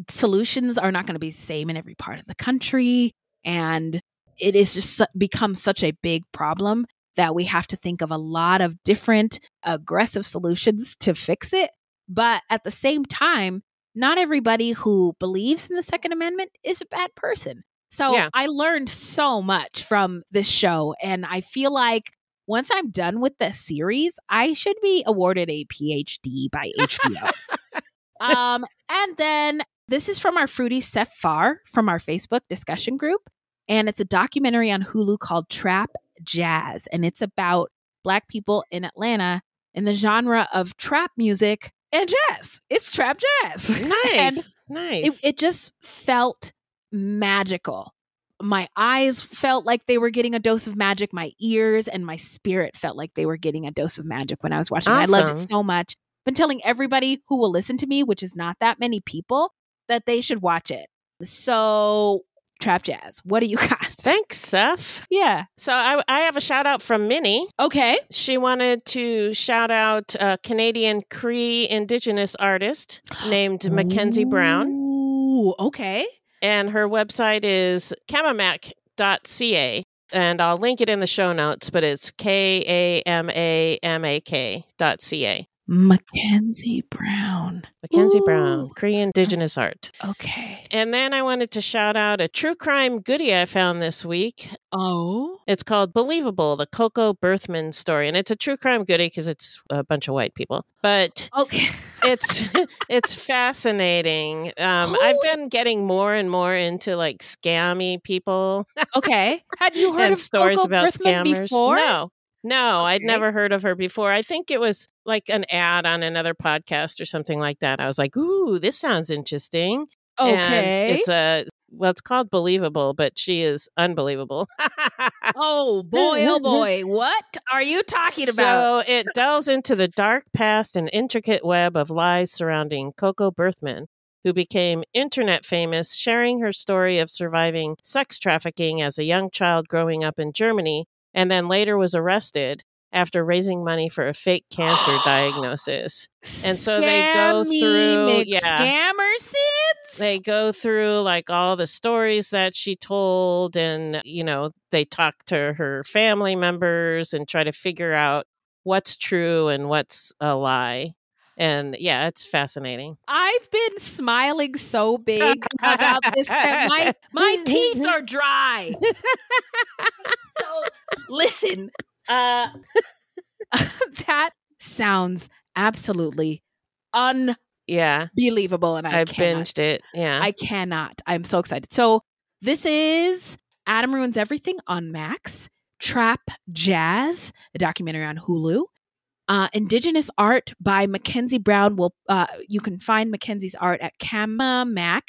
solutions are not going to be the same in every part of the country. And it is just become such a big problem that we have to think of a lot of different aggressive solutions to fix it. But at the same time, not everybody who believes in the Second Amendment is a bad person. So Yeah. I learned so much from this show. And I feel like once I'm done with the series, I should be awarded a PhD by HBO. um, and then this is from our Fruity Seth Farr from our Facebook discussion group. And it's a documentary on Hulu called Trap Jazz. And it's about Black people in Atlanta in the genre of trap music and jazz. It's trap jazz. and Nice. it, nice. it just felt magical. My eyes felt like they were getting a dose of magic. My ears and my spirit felt like they were getting a dose of magic when I was watching it. I loved it so much. Been telling everybody who will listen to me, which is not that many people, that they should watch it. So, Trap Jazz, what do you got? Thanks, Seth. Yeah. So I, I have a shout out from Minnie. Okay. She wanted to shout out a Canadian Cree Indigenous artist named Mackenzie Brown. Ooh, okay. And her website is kamamak.ca. And I'll link it in the show notes, but it's K A M A M A K dot C A. Mackenzie Brown. Mackenzie Brown, Ooh. Cree Indigenous art. Okay. And then I wanted to shout out a true crime goodie I found this week. Oh. It's called Believable, the Coco Berthmann story. And it's a true crime goodie because it's a bunch of white people. But Okay. it's it's fascinating. Um, I've been getting more and more into like scammy people Okay. Had you heard and of stories Coco about Berthmann scammers. before? No, no, I'd never heard of her before. I think it was like an ad on another podcast or something like that. I was like, "Ooh, this sounds interesting." And Okay. it's a well, it's called Believable, but she is unbelievable. oh boy, oh boy. What are you talking about? So it delves into the dark past and intricate web of lies surrounding Coco Berthmann, who became internet famous, sharing her story of surviving sex trafficking as a young child growing up in Germany, and then later was arrested after raising money for a fake cancer diagnosis. And so they go through yeah. scammer McScammer They go through like all the stories that she told and you know, they talk to her family members and try to figure out what's true and what's a lie. And yeah, it's fascinating. I've been smiling so big about this that my my teeth are dry. so listen, uh that sounds absolutely Yeah. unbelievable and I I cannot- binged it. Yeah. I cannot. I'm so excited. So this is Adam Ruins Everything on Max, Trap Jazz, a documentary on Hulu. Uh, Indigenous art by Mackenzie Brown. Will uh, you can find Mackenzie's art at kamamak.ca.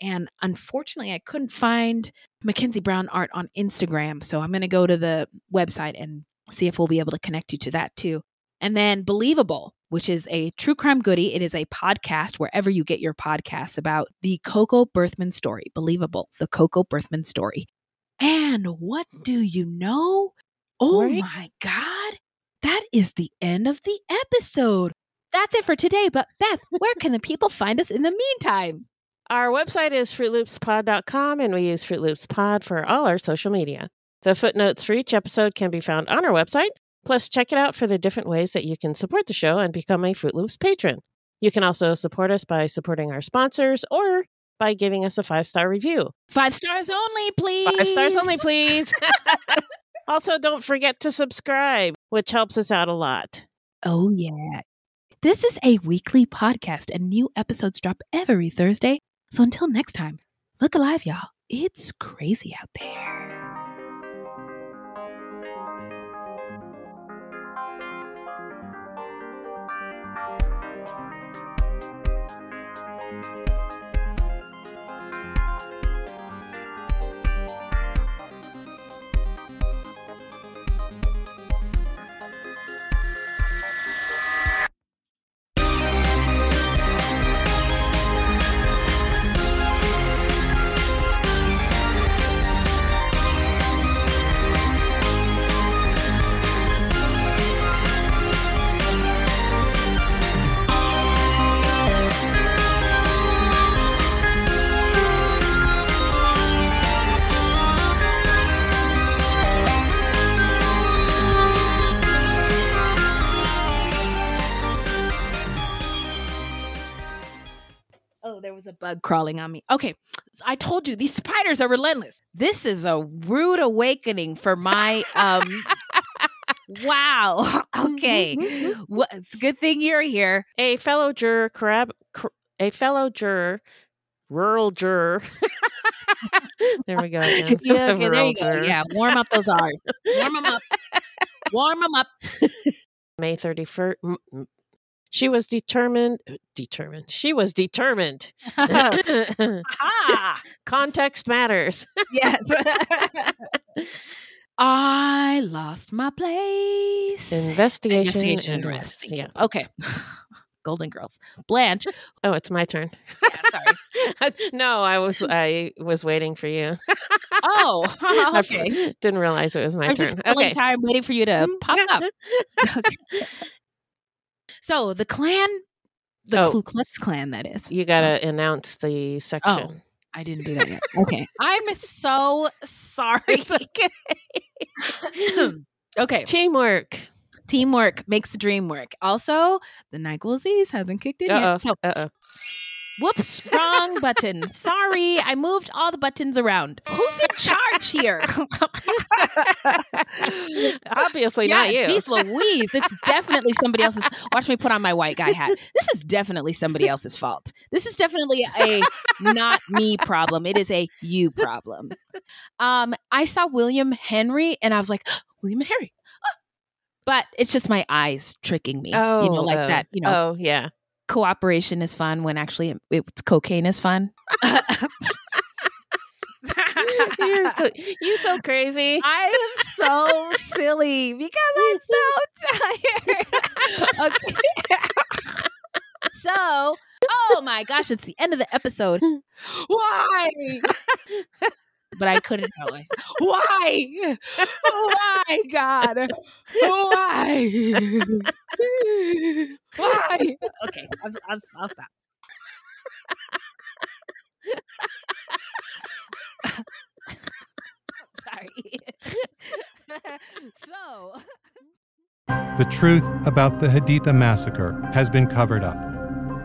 And unfortunately, I couldn't find Mackenzie Brown art on Instagram. So I'm going to go to the website and see if we'll be able to connect you to that too. And then Believable, which is a true crime goodie. It is a podcast wherever you get your podcasts about the Coco Berthmann story. Believable, the Coco Berthmann story. And what do you know? Oh Right. my God. That is the end of the episode. That's it for today. But Beth, where can the people find us in the meantime? Our website is fruitloopspod.com and we use Fruit Loops Pod for all our social media. The footnotes for each episode can be found on our website. Plus, check it out for the different ways that you can support the show and become a Fruit Loops patron. You can also support us by supporting our sponsors or by giving us a five star review. Five stars only, please. Five stars only, please. also, don't forget to subscribe, which helps us out a lot. Oh, yeah. This is a weekly podcast, and new episodes drop every Thursday. So until next time, look alive, y'all. It's crazy out there. Was a bug crawling on me. Okay, so I told you these spiders are relentless. This is a rude awakening for my um. wow. Okay. well, it's a good thing you're here. A fellow juror, corab- cor- a fellow juror, rural juror. there we go. again. Yeah, okay, there you go. juror. Yeah, warm up those R's. Warm them up. Warm them up. May 31st. She was determined. Determined. She was determined. Ah, Context matters. yes. I lost my place. Investigation, Investigation and and arrest. arrest. Thank you. Yeah. Okay. Golden Girls. Blanche. Oh, it's my turn. Yeah, sorry. no, I was I was waiting for you. Oh, okay. Didn't realize it was my turn. I was turn. just Okay. time waiting for you to pop up. Okay. So the clan, the Oh. Ku Klux Klan, that is. You gotta announce the oh, section. Oh, I didn't do that yet. Okay. I'm so sorry. It's okay. okay. Teamwork. Teamwork makes the dream work. Also, the NyQuil Aziz hasn't kicked in Uh-oh. yet. So, Uh-oh. Whoops, wrong button. Sorry, I moved all the buttons around. Who's in charge here? Obviously yeah, not you. Geez Louise, it's definitely somebody else's. Watch me put on my white guy hat. This is definitely somebody else's fault. This is definitely a not me problem. It is a you problem. Um, I saw William Henry, and I was like, William and Henry. Ah. But it's just my eyes tricking me. Oh, you know, like oh, that. You know, Oh, yeah. Cooperation is fun when actually it's cocaine is fun. you're so you so crazy. I am so silly because I'm so tired. okay. so, oh my gosh, it's the end of the episode. Why? But I couldn't help myself. Why? Why, God? Why? Why? Okay, I'll, I'll, I'll stop. Sorry. so. The truth about the Haditha massacre has been covered up,